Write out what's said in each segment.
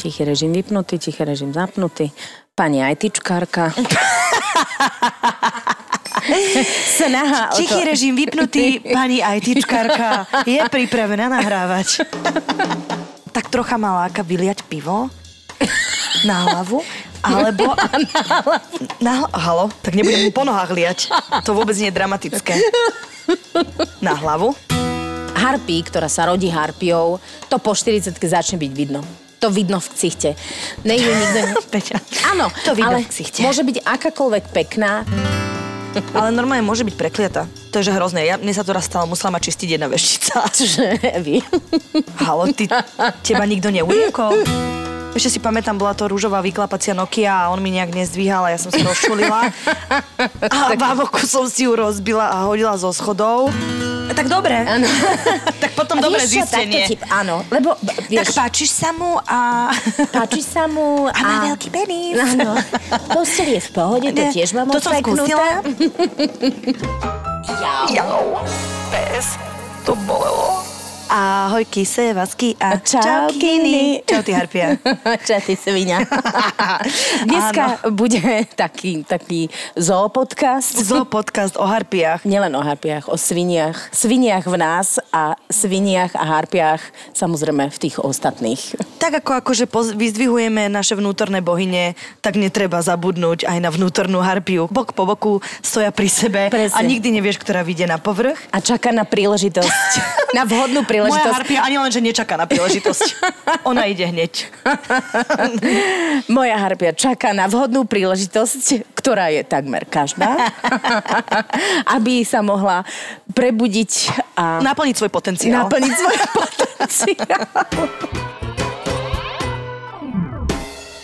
Tichý režim vypnutý, tichý režim zapnutý. Pani ajtičkárka. Snaha o to. Tichý režim vypnutý, pani ITčkárka je pripravená nahrávať. tak trocha ma láka vyliať pivo na hlavu, alebo... Na hlavu. Halo? Tak nebudem mu po nohách liať. To vôbec nie je dramatické. Na hlavu. Harpy, ktorá sa rodí harpiou, to po 40 začne byť vidno. To vidno v ksichte. Nejde nikto... Ne... Peťa. Áno, To vidno ale v ksichte. môže byť akákoľvek pekná. Ale normálne môže byť prekliata. To je že hrozné. Ja, mne sa to raz stalo, musela ma čistiť jedna veštica. Čože vy. Halo, ty, teba nikto neujekol? Ešte si pamätám, bola to rúžová vyklapacia Nokia a on mi nejak nezdvíhal a ja som sa rozčulila. A bavoku som si ju rozbila a hodila zo schodov. Tak dobre. Áno. tak potom A dobre vieš čo, zistenie. Takto ti, áno, lebo b- Tak vieš, páčiš sa mu a... páči sa mu a... A má veľký penis. Áno, postel je v pohode, to tiež mám to som skúsila. odseknuté. Jau, pes, to bolelo. Ahoj, kise, vasky a Čau, kiny. Čau, ty harpia. Čau, ty svinia. Dneska bude taký, taký zoopodcast. Zo podcast o harpiach. Nielen o harpiach, o sviniach. Sviniach v nás a sviniach a harpiach samozrejme v tých ostatných. Tak ako akože poz- vyzdvihujeme naše vnútorné bohyne, tak netreba zabudnúť aj na vnútornú harpiu. Bok po boku stoja pri sebe Presne. a nikdy nevieš, ktorá vyjde na povrch. A čaká na príležitosť. na vhodnú Moja príležitosť. harpia ani len, že nečaká na príležitosť. Ona ide hneď. Moja harpia čaká na vhodnú príležitosť, ktorá je takmer každá, aby sa mohla prebudiť a Naplniť svoj potenciál. naplniť svoj potenciál.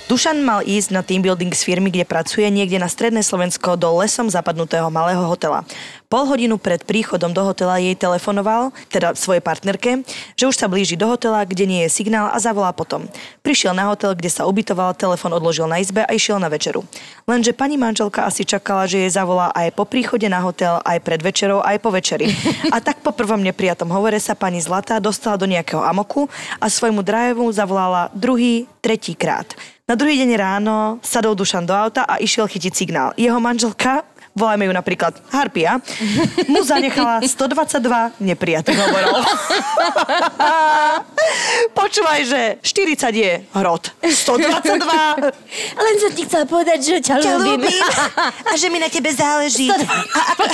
Dušan mal ísť na team building z firmy, kde pracuje niekde na stredné Slovensko do lesom zapadnutého malého hotela. Pol hodinu pred príchodom do hotela jej telefonoval, teda svojej partnerke, že už sa blíži do hotela, kde nie je signál a zavolá potom. Prišiel na hotel, kde sa ubytoval, telefon odložil na izbe a išiel na večeru. Lenže pani manželka asi čakala, že jej zavolá aj po príchode na hotel, aj pred večerou, aj po večeri. A tak po prvom nepriatom hovore sa pani Zlatá dostala do nejakého amoku a svojmu drajevu zavolala druhý, tretí krát. Na druhý deň ráno sadol Dušan do auta a išiel chytiť signál. Jeho manželka, volajme ju napríklad Harpia, mu zanechala 122 neprijatých hovorov. Počúvaj, že 40 je hrot. 122 Len som ti chcela povedať, že ťa, ťa ľúbim. ľúbim a že mi na tebe záleží. A ako...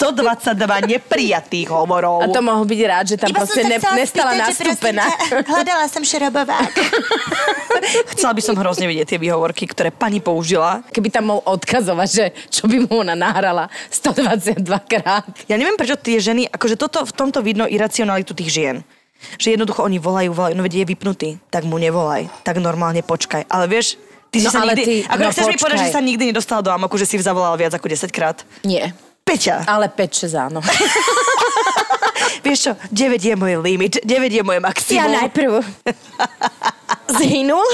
122 neprijatých hovorov. A to mohol byť rád, že tam Iba proste ne, nestala nastúpená. Hľadala som šrobovák. Chcela by som hrozne vidieť tie výhovorky, ktoré pani použila. Keby tam mohol odkazovať, že čo by mu ona nahrala 122 krát. Ja neviem, prečo tie ženy, akože toto, v tomto vidno iracionalitu tých žien. Že jednoducho oni volajú, volajú, no veď je vypnutý, tak mu nevolaj, tak normálne počkaj. Ale vieš, ty si No sa ale nikdy... ty- ako no chceš mi povedať, počkaj. že sa nikdy nedostala do amoku, že si zavolala viac ako 10 krát? Nie. Peťa, Ale 5-6 áno. vieš čo, 9 je môj limit, 9 je moje maximum. Ja najprv zhynul.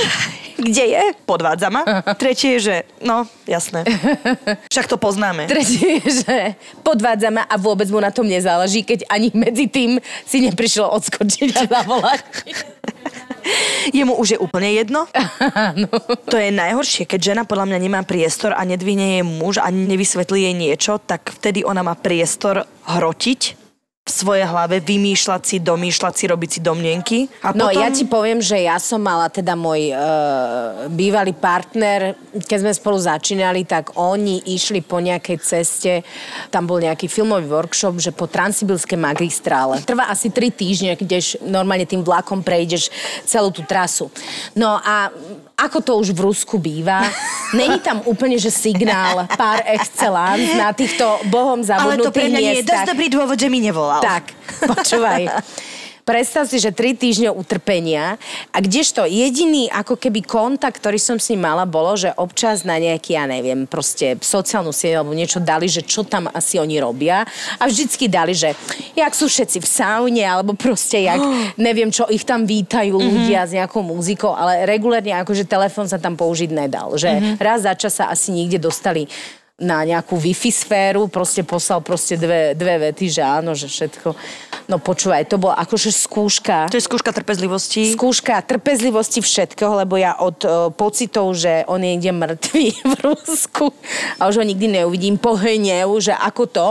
Kde je? Podvádza ma. Tretie je, že no, jasné. Však to poznáme. Tretie je, že podvádza ma a vôbec mu na tom nezáleží, keď ani medzi tým si neprišlo odskočiť a zavolať. Jemu už je úplne jedno? To je najhoršie, keď žena podľa mňa nemá priestor a nedvihne jej muž a nevysvetlí jej niečo, tak vtedy ona má priestor hrotiť v svojej hlave, vymýšľať si, domýšľať si, robiť si domnienky. A No potom... ja ti poviem, že ja som mala teda môj e, bývalý partner, keď sme spolu začínali, tak oni išli po nejakej ceste, tam bol nejaký filmový workshop, že po Transsibylskej magistrále. Trvá asi tri týždne, kdež normálne tým vlakom prejdeš celú tú trasu. No a ako to už v Rusku býva, není tam úplne, že signál par excellence na týchto bohom Ale to pre zabudnutých mňa nie je miestach. dosť dobrý dôvod, že mi nevolal. Tak, počúvaj. Predstav si, že tri týždne utrpenia. A kdežto jediný ako keby kontakt, ktorý som s ním mala, bolo, že občas na nejaký, ja neviem, proste sociálnu sieť alebo niečo dali, že čo tam asi oni robia. A vždycky dali, že jak sú všetci v saune alebo proste jak, neviem čo, ich tam vítajú ľudia s nejakou muzikou, ale regulérne akože telefón sa tam použiť nedal, že raz za čas sa asi niekde dostali na nejakú Wi-Fi sféru, proste poslal proste dve, dve vety, že áno, že všetko. No počúvaj, to bola akože skúška. To je skúška trpezlivosti. Skúška trpezlivosti všetkého, lebo ja od uh, pocitov, že on je niekde mŕtvý v Rusku a už ho nikdy neuvidím, po hnev, že ako to,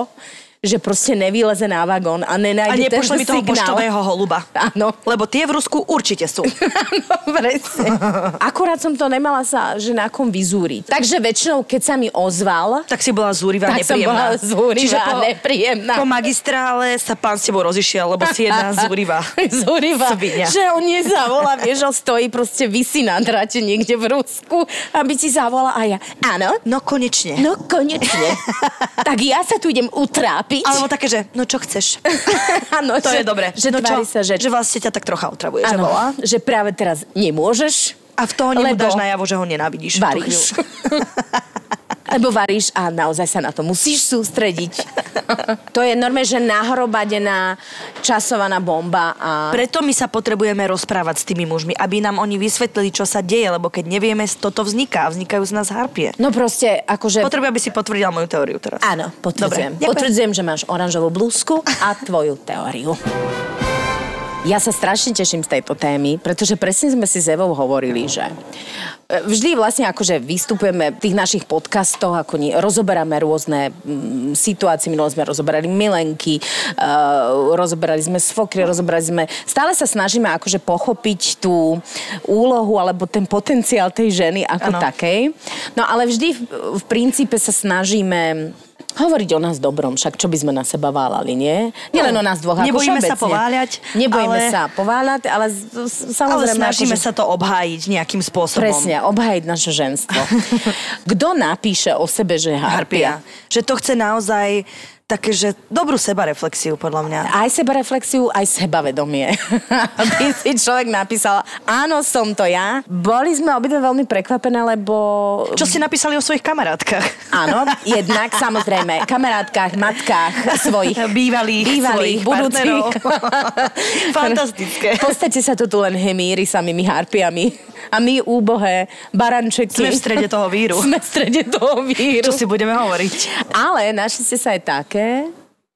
že proste nevyleze na vagón a A nenájde ten nepošle mi toho signál. poštového holuba. Áno. Lebo tie v Rusku určite sú. Áno, presne. Akurát som to nemala sa, že na kom vyzúriť. Takže väčšinou, keď sa mi ozval, Tak si bola zúrivá, Tak som nepríjemná. bola zúrivá Čiže a po, nepríjemná. Po magistrále sa pán s tebou rozišiel, lebo si jedna zúrivá. Zúriva, Svinia. že on nezavolá, vieš, on stojí proste vysí na dráte niekde v Rusku, aby ti zavolá a ja, áno, No konečne. no konečne. tak ja sa tu idem utrápiť. Alebo také, že no čo chceš? Áno, To že, je dobre. Že no tvári sa, že, že vlastne ťa tak trocha otravuje, že áno, volá. že práve teraz nemôžeš, A v toho nemu dáš najavo, že ho nenávidíš. varíš. Lebo varíš a naozaj sa na to musíš sústrediť. to je normálne, že nahrobadená časovaná bomba a... Preto my sa potrebujeme rozprávať s tými mužmi, aby nám oni vysvetlili, čo sa deje, lebo keď nevieme, toto vzniká. Vznikajú z nás harpie. No proste, akože... Potrebujem, aby si potvrdila moju teóriu teraz. Áno, potvrdzujem. Dobre. Potvrdzujem, že máš oranžovú blúzku a tvoju teóriu. Ja sa strašne teším z tejto témy, pretože presne sme si s Evou hovorili, že vždy vlastne akože vystupujeme v tých našich podcastoch, ako nie, rozoberáme rôzne mm, situácie, minule sme rozoberali milenky, uh, rozoberali sme sfokry, rozoberali sme... Stále sa snažíme akože pochopiť tú úlohu alebo ten potenciál tej ženy ako Áno. takej. No ale vždy v, v princípe sa snažíme hovoriť o nás dobrom, však čo by sme na seba válali, nie? Nielen o nás dvoch, ako No, Nebojíme sa pováľať, Nebojíme ale- sa pováľať, ale z- Ale samozrejme... snažíme akože- sa to obhájiť nejakým spôsobom. Presne, obhajiť naše ženstvo. Kto napíše o sebe, že je harpia? Harpia. Že to chce naozaj také, že dobrú sebareflexiu, podľa mňa. Aj sebareflexiu, aj sebavedomie. Aby si človek napísal, áno, som to ja. Boli sme obidve veľmi prekvapené, lebo... Čo ste napísali o svojich kamarátkach? Áno, jednak samozrejme, kamarátkach, matkách svojich Bývalých, bývalých, svojich budúcich. Fantastické. V podstate sa tu tu len hemíri samými harpiami. A my úbohé barančeky. Sme v strede toho víru. Sme v strede toho víru. Čo si budeme hovoriť? Ale našli ste sa aj také,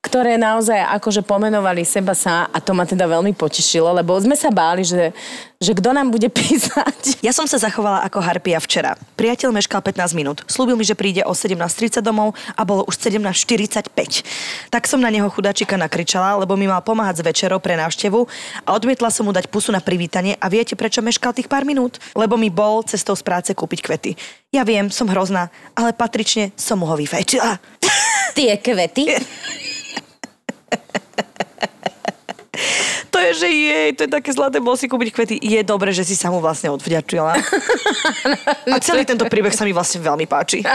ktoré naozaj akože pomenovali seba sa a to ma teda veľmi potešilo, lebo sme sa báli, že, že kto nám bude písať. Ja som sa zachovala ako harpia včera. Priateľ meškal 15 minút. Slúbil mi, že príde o 17.30 domov a bolo už 17.45. Tak som na neho chudáčika nakričala, lebo mi mal pomáhať s večerou pre návštevu a odmietla som mu dať pusu na privítanie a viete, prečo meškal tých pár minút? Lebo mi bol cestou z práce kúpiť kvety. Ja viem, som hrozná, ale patrične som mu ho vyfajčila. Tie kvety. To je, že jej, to je také zlaté, bol si kúpiť kvety. Je dobre, že si sa mu vlastne odvďačila. A celý tento príbeh sa mi vlastne veľmi páči.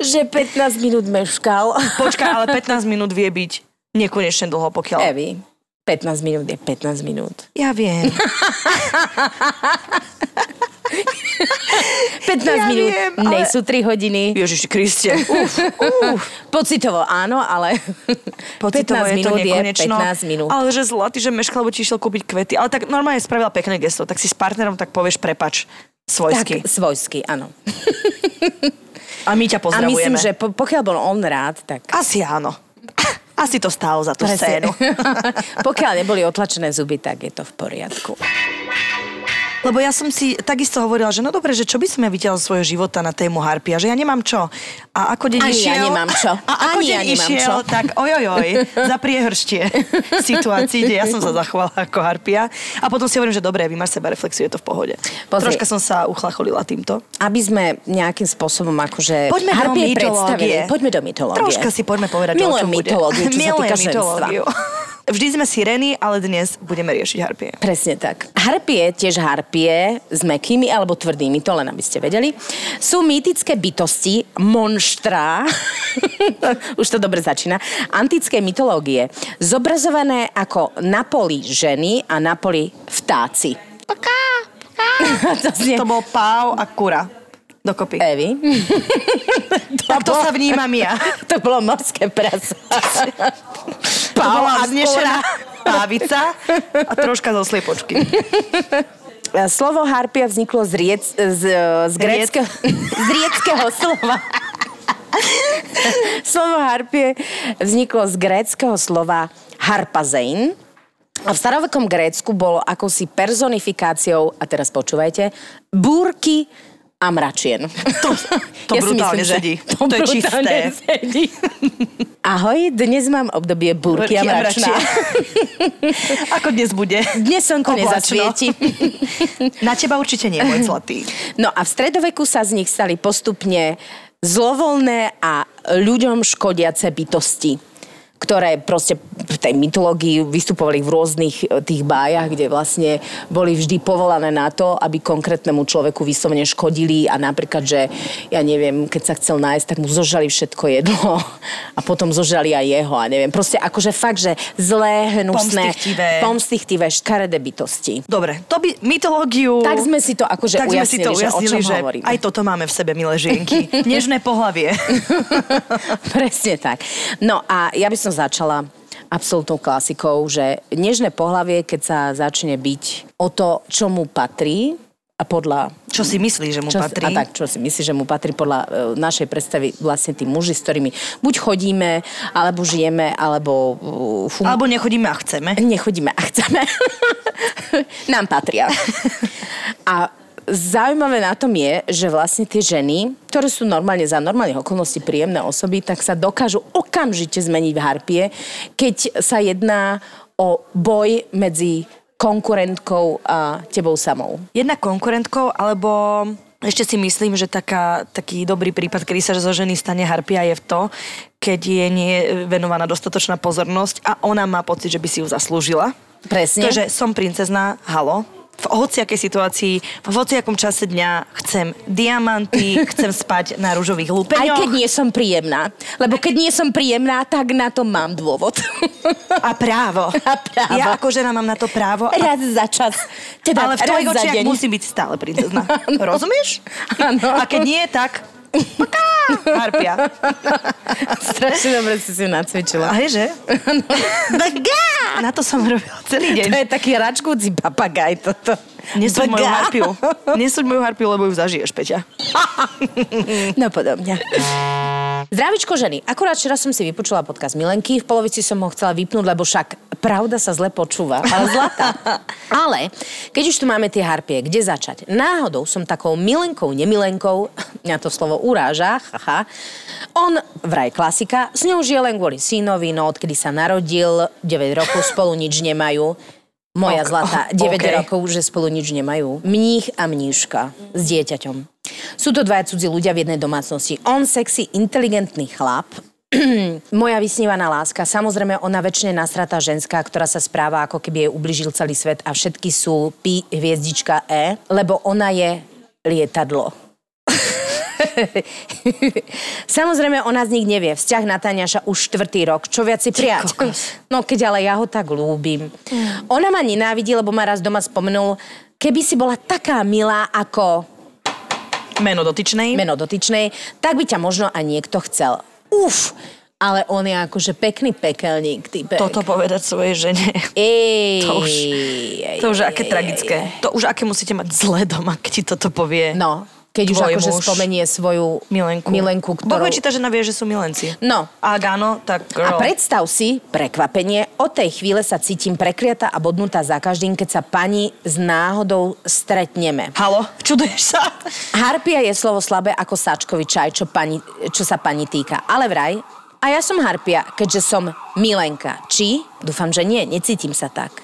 že 15 minút meškal. Počkaj, ale 15 minút vie byť nekonečne dlho, pokiaľ... Evi, 15 minút je 15 minút. Ja viem. 15 Ja minút viem, ale- sú 3 hodiny. Ježiši Kriste. Uf, uf. Pocitovo áno, ale Pocitovo 15 je to minút je nekonečno. 15 minút. Ale že zlatý, že meškal, lebo ti išiel kúpiť kvety. Ale tak normálne spravila pekné gesto. Tak si s partnerom tak povieš prepač svojsky. Tak, svojsky, áno. A my ťa A pozdravujeme. myslím, že po, pokiaľ bol on rád, tak... Asi áno. Asi to stálo za tú scénu. pokiaľ neboli otlačené zuby, tak je to v poriadku. Lebo ja som si takisto hovorila, že no dobre, že čo by som ja videla svojho života na tému harpia, že ja nemám čo. A ako deň Ani ja išiel... nemám čo. A ako Ani deň ja nemám išiel, čo. tak ojojoj, za priehrštie situácií, kde ja som sa zachovala ako harpia. A potom si hovorím, že dobre, vy máš seba reflexiu, je to v pohode. Pozri. Troška som sa uchlacholila týmto. Aby sme nejakým spôsobom akože Poďme do mytológie. Poďme do mytológie. Troška si poďme povedať, Milujem mytológiu, čo sa týka ženstva. Vždy sme sirény, ale dnes budeme riešiť harpie. Presne tak. Harpie, tiež harpie s mekými alebo tvrdými, to len aby ste vedeli, sú mýtické bytosti, monštrá, už to dobre začína, antickej mytológie, zobrazované ako na poli ženy a na poli vtáci. to znie... To bol páv a kura. Dokopy. Evi. tak to sa vnímam ja. to bolo morské prasa. To bola a vznešená pávica a troška zo sliepočky. E, Slovo harpia vzniklo z, riec, z, z, gréckého, z rieckého slova. Slovo harpie vzniklo z gréckého slova harpazein. A v starovekom Grécku bolo akousi personifikáciou, a teraz počúvajte, búrky a mračien. To, to brutálne sedí. To, To je čisté. Sedí. Ahoj, dnes mám obdobie búrky a mračna. Ako dnes bude? Dnes slnko nezasvieti. Na teba určite nie, môj zlatý. No a v stredoveku sa z nich stali postupne zlovoľné a ľuďom škodiace bytosti ktoré proste v tej mytológii vystupovali v rôznych e, tých bájach, kde vlastne boli vždy povolané na to, aby konkrétnemu človeku vyslovene škodili a napríklad, že ja neviem, keď sa chcel nájsť, tak mu zožali všetko jedlo a potom zožali aj jeho a neviem. Proste akože fakt, že zlé, hnusné, Pomstichtivé. pomstichtivé, škaredé bytosti. Dobre, to by mytológiu... Tak sme si to akože tak sme si to ujasnili, že o ujasnili, čom že hovoríme. aj toto máme v sebe, milé žienky. Nežné pohlavie. Presne tak. No a ja by som začala absolútnou klasikou, že nežné pohlavie, keď sa začne byť o to, čo mu patrí a podľa Čo si myslíš, že mu čo, patrí? A tak, čo si myslíš, že mu patrí podľa e, našej predstavy vlastne tí muži, s ktorými buď chodíme, alebo žijeme, alebo uh, fun- Alebo nechodíme a chceme. nechodíme a chceme. Nám patria. A zaujímavé na tom je, že vlastne tie ženy, ktoré sú normálne za normálnych okolností príjemné osoby, tak sa dokážu okamžite zmeniť v harpie, keď sa jedná o boj medzi konkurentkou a tebou samou. Jedna konkurentkou, alebo ešte si myslím, že taká, taký dobrý prípad, kedy sa zo ženy stane harpia je v to, keď je nie venovaná dostatočná pozornosť a ona má pocit, že by si ju zaslúžila. Presne. To, že som princezná, halo, v hociakej situácii, v hociakom čase dňa chcem diamanty, chcem spať na rúžových Aj lúpeňoch keď nie som príjemná. Lebo keď nie som príjemná, tak na to mám dôvod. a právo. A právo. Ja ako žena mám na to právo. A, Raz za čas. Teda ale v tvojich očiach musí byť stále princezná. Rozumieš? Áno. A keď nie, tak... Paká, harpia. Strašne dobre si si ju nacvičila. A je, že? Na to som robila celý To deň. je taký račkúci papagaj toto. Nesúď moju harpiu. Nesúď moju harpiu, lebo ju zažiješ, Peťa. No podobne. Zdravičko ženy. Akurát včera som si vypočula podcast Milenky, v polovici som ho chcela vypnúť, lebo však pravda sa zle počúva, ale zlatá. ale keď už tu máme tie harpie, kde začať? Náhodou som takou milenkou, nemilenkou, mňa to slovo uráža, haha. On, vraj klasika, s ňou žije len kvôli synovi, no odkedy sa narodil, 9 rokov spolu nič nemajú. Moja Ok, zlatá, 9 ok. rokov, že spolu nič nemajú. Mních a mníška s dieťaťom. Sú to dvaja cudzí ľudia v jednej domácnosti. On sexy, inteligentný chlap, moja vysnívaná láska, samozrejme ona väčšine nasratá ženská, ktorá sa správa, ako keby jej ubližil celý svet a všetky sú pi hviezdička E, lebo ona je lietadlo. Samozrejme, ona z nich nevie. Vzťah Natáňaša už štvrtý rok. Čo viac si prijať? No keď ale ja ho tak ľúbim. Ona ma nenávidí, lebo ma raz doma spomenul, keby si bola taká milá ako Meno dotyčnej. meno dotyčnej, tak by ťa možno aj niekto chcel. Uf, ale on je akože pekný pekelník, typek. Toto povedať svojej žene. Ej, To už- ej, To už ej, aké ej, tragické. To už aké musíte mať zlé doma, keď ti toto povie. No, keď už akože muž. spomenie svoju Milenku. milenku ktorú... vie, či tá žena vie, že sú milenci. No. A ak áno, tak girl. A predstav si, prekvapenie, od tej chvíle sa cítim prekliata a bodnutá za každým, keď sa pani s náhodou stretneme. Halo, čuduješ sa? Harpia je slovo slabé ako sáčkový čaj, čo, pani, čo sa pani týka. Ale vraj, a ja som harpia, keďže som milenka. Či? Dúfam, že nie, necítim sa tak.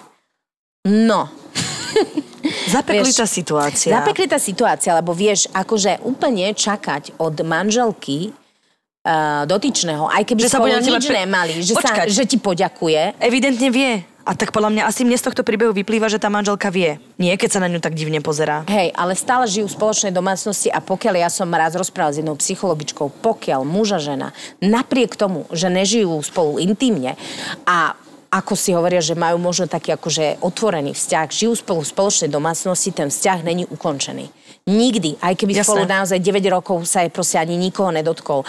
No, Zapeklitá Vieš, situácia. Zapeklitá situácia, lebo vieš, akože úplne čakať od manželky uh, dotyčného, aj keby Že sa spolu teba nič pe- nemali, že, sa, že ti poďakuje. Evidentne vie. A tak podľa mňa asi mne z tohto príbehu vyplýva, že tá manželka vie. Nie, keď sa na ňu tak divne pozerá. Hej, ale stále žijú v spoločnej domácnosti a pokiaľ ja som raz rozprával s jednou psychologičkou, pokiaľ muž a žena napriek tomu, že nežijú spolu intimne a ako si hovoria, že majú možno taký akože otvorený vzťah, žijú spolu v spoločnej domácnosti, ten vzťah není ukončený. Nikdy, aj keby Jasné. spolu naozaj 9 rokov sa je proste ani nikoho nedotkol.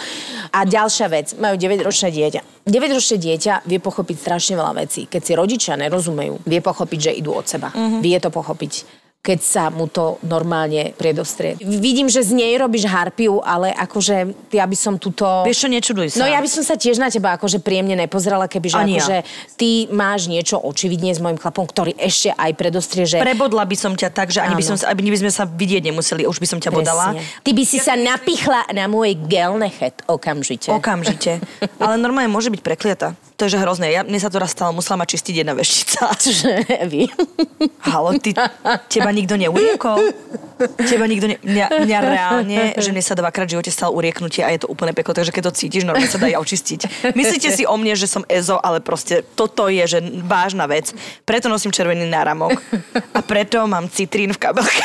A ďalšia vec, majú 9-ročné dieťa. 9-ročné dieťa vie pochopiť strašne veľa vecí. Keď si rodičia nerozumejú, vie pochopiť, že idú od seba. Mhm. Vie to pochopiť. Keď sa mu to normálne predostrie. Vidím, že z nej robíš harpiu, ale akože ja by som túto... Vieš čo, nečuduj sa. No ja by som sa tiež na teba akože príjemne nepozerala, keby že Ani ja. akože ty máš niečo očividne s mojim chlapom, ktorý ešte aj predostrie, že... Prebodla by som ťa tak, že ani by, som, aby by sme sa vidieť nemuseli, už by som ťa bodala. Presne. Ty by si sa napichla na môj gelnechet okamžite. Okamžite. Ale normálne môže byť prekliata. To je že hrozné. Ja, mne sa to raz stalo, musela ma čistiť jedna veštica. Čože vy? Halo, ty, teba nikto neuriekol? Teba nikto ne... Mňa, mňa reálne, že mne sa dvakrát v živote stalo urieknutie a je to úplne peklo, takže keď to cítiš, normálne sa dá aj očistiť. Myslíte si o mne, že som Ezo, ale proste toto je, že vážna vec. Preto nosím červený náramok. A preto mám citrín v kabelke.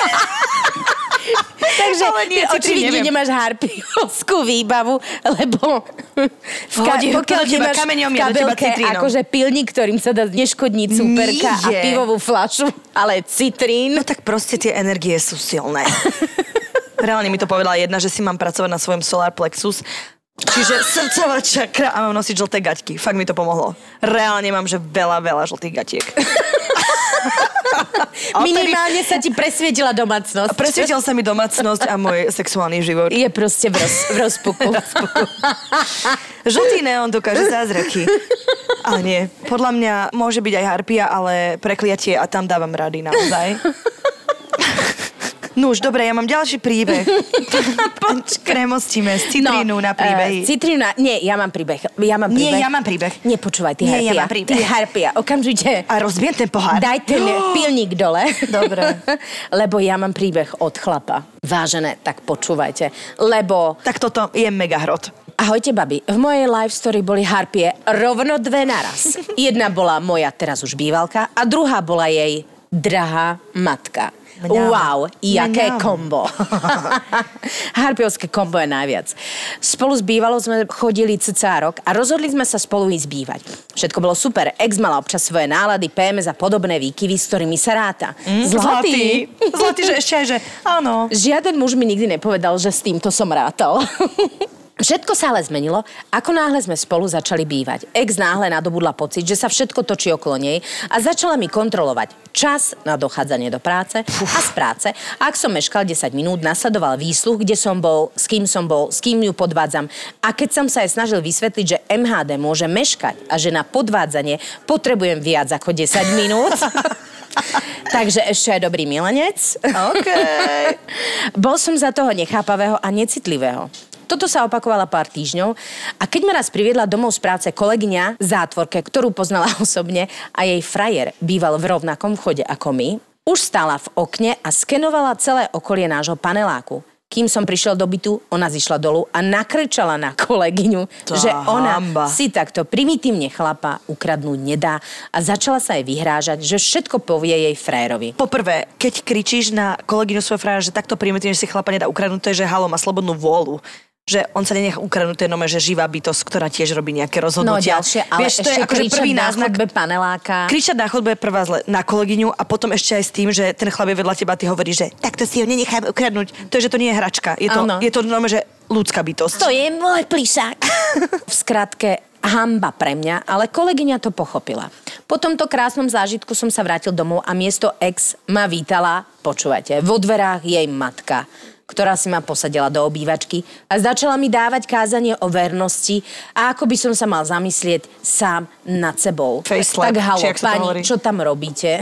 Takže Ale nie, ty očividne nemáš harpiovskú výbavu, lebo v Hodí- pokiaľ nemáš kameňom, v ja kabelke citrínom. akože pilník, ktorým sa dá neškodniť superka a pivovú flašu, ale citrín. No tak proste tie energie sú silné. Reálne mi to povedala jedna, že si mám pracovať na svojom solar plexus, čiže srdcová čakra a mám nosiť žlté gaťky. Fakt mi to pomohlo. Reálne mám, že veľa, veľa žltých gatiek. Minimálne sa ti presvietila domácnosť. Presvietil sa mi domácnosť a môj sexuálny život. Je proste v, roz, v rozpuku. Žltý neon dokáže zázraky. Ale nie. Podľa mňa môže byť aj harpia, ale prekliatie a tam dávam rady naozaj. No už, dobre, ja mám ďalší príbeh. Premostíme z citrínu na príbehy. Uh, citrínu na... Nie, ja mám príbeh. Ja mám Nie, príbeh. ja mám príbeh. Nepočúvaj, ty Nie, harpia. ja mám príbeh. Ty harpia. Okamžite. A rozbiem ten pohár. Daj ten pilník dole. Dobre. Lebo ja mám príbeh od chlapa. Vážené, tak počúvajte. Lebo Tak toto je mega hrot. Ahojte, babi. V mojej live story boli harpie rovno dve naraz. Jedna bola moja teraz už bývalka a druhá bola jej drahá matka. Wow, jaké Mňam. kombo. Harpiovské kombo je najviac. Spolu s bývalou sme chodili cca rok a rozhodli sme sa spolu ísť bývať. Všetko bolo super. Ex mala občas svoje nálady, PMS a podobné výkyvy, s ktorými sa ráta. Zlatý. Zlatý, že ešte aj, že áno. Žiaden muž mi nikdy nepovedal, že s týmto som rátal. Všetko sa ale zmenilo, ako náhle sme spolu začali bývať. Ex náhle nadobudla pocit, že sa všetko točí okolo nej a začala mi kontrolovať čas na dochádzanie do práce a z práce. Ak som meškal 10 minút, nasledoval výsluch, kde som bol, s kým som bol, s kým ju podvádzam. A keď som sa jej snažil vysvetliť, že MHD môže meškať a že na podvádzanie potrebujem viac ako 10 minút, Takže ešte aj dobrý milenec. OK. Bol som za toho nechápavého a necitlivého. Toto sa opakovala pár týždňov a keď ma raz priviedla domov z práce kolegyňa zátvorke, ktorú poznala osobne a jej frajer býval v rovnakom vchode ako my, už stála v okne a skenovala celé okolie nášho paneláku. Kým som prišiel do bytu, ona zišla dolu a nakričala na kolegyňu, Tá že ona hamba. si takto primitívne chlapa ukradnúť nedá a začala sa jej vyhrážať, že všetko povie jej frérovi. Poprvé, keď kričíš na kolegyňu svojho fraja, že takto primitívne si chlapa nedá ukradnúť, to je, že halo má slobodnú vôľu že on sa nenechá ukradnúť, to je nome, že živá bytosť, ktorá tiež robí nejaké No rozhodnutia. ďalšie, ale Vieš, ešte to je akože prvý na náznak chodbe paneláka. Kričať na chodbe je prvá zle na kolegyňu a potom ešte aj s tým, že ten chlap je vedľa teba ty hovorí, že takto si ho nenechám ukradnúť. To je, že to nie je hračka. Je to, Áno. je to normálne, že ľudská bytosť. To je môj plišák. v skratke, hamba pre mňa, ale kolegyňa to pochopila. Po tomto krásnom zážitku som sa vrátil domov a miesto ex ma vítala, počúvajte, vo dverách jej matka ktorá si ma posadila do obývačky a začala mi dávať kázanie o vernosti a ako by som sa mal zamyslieť sám nad sebou. Face tak halo, pani, čo tam robíte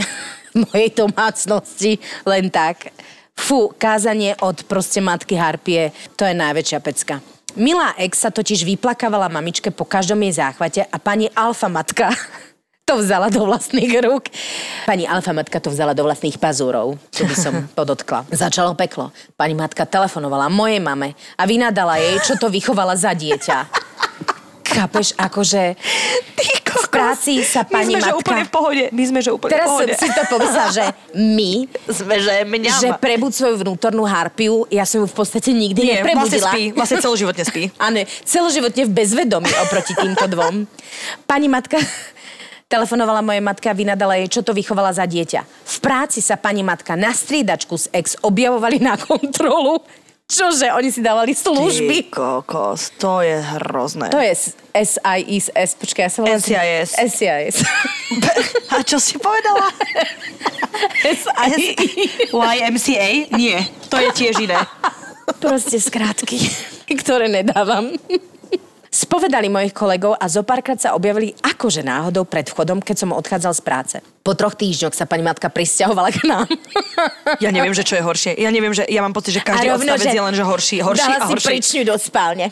v mojej domácnosti? Len tak. Fú, kázanie od proste matky Harpie, to je najväčšia pecka. Milá ex sa totiž vyplakávala mamičke po každom jej záchvate a pani alfa matka to vzala do vlastných rúk. Pani alfa matka to vzala do vlastných pazúrov, tu by som podotkla. Začalo peklo. Pani matka telefonovala mojej mame a vynadala jej, čo to vychovala za dieťa. Chápeš, akože v práci sa pani My sme, že matka... úplne v pohode. My sme, že úplne Teraz v pohode. si to pomyslela, že my, sme, že mňam. že prebud svoju vnútornú harpiu, ja som ju v podstate nikdy Nie, vlastne neprebudila. spí. Vlastne celoživotne spí. Áno, celoživotne v bezvedomí oproti týmto dvom. Pani matka telefonovala moje matka a vynadala jej, čo to vychovala za dieťa. V práci sa pani matka na striedačku s ex objavovali na kontrolu. Čože, oni si dávali Ty služby. kokos, to je hrozné. To je SIS, počkaj, ja sa volám... NCIS. SIS. A čo si povedala? YMCA? Nie, to je tiež iné. Proste skrátky, ktoré nedávam. Spovedali mojich kolegov a zo párkrát sa objavili akože náhodou pred vchodom, keď som odchádzal z práce. Po troch týždňoch sa pani matka prisťahovala k nám. Ja neviem, že čo je horšie. Ja neviem, že ja mám pocit, že každý odstavec je len, že horší, horší dala a si horší. pričňu do spálne.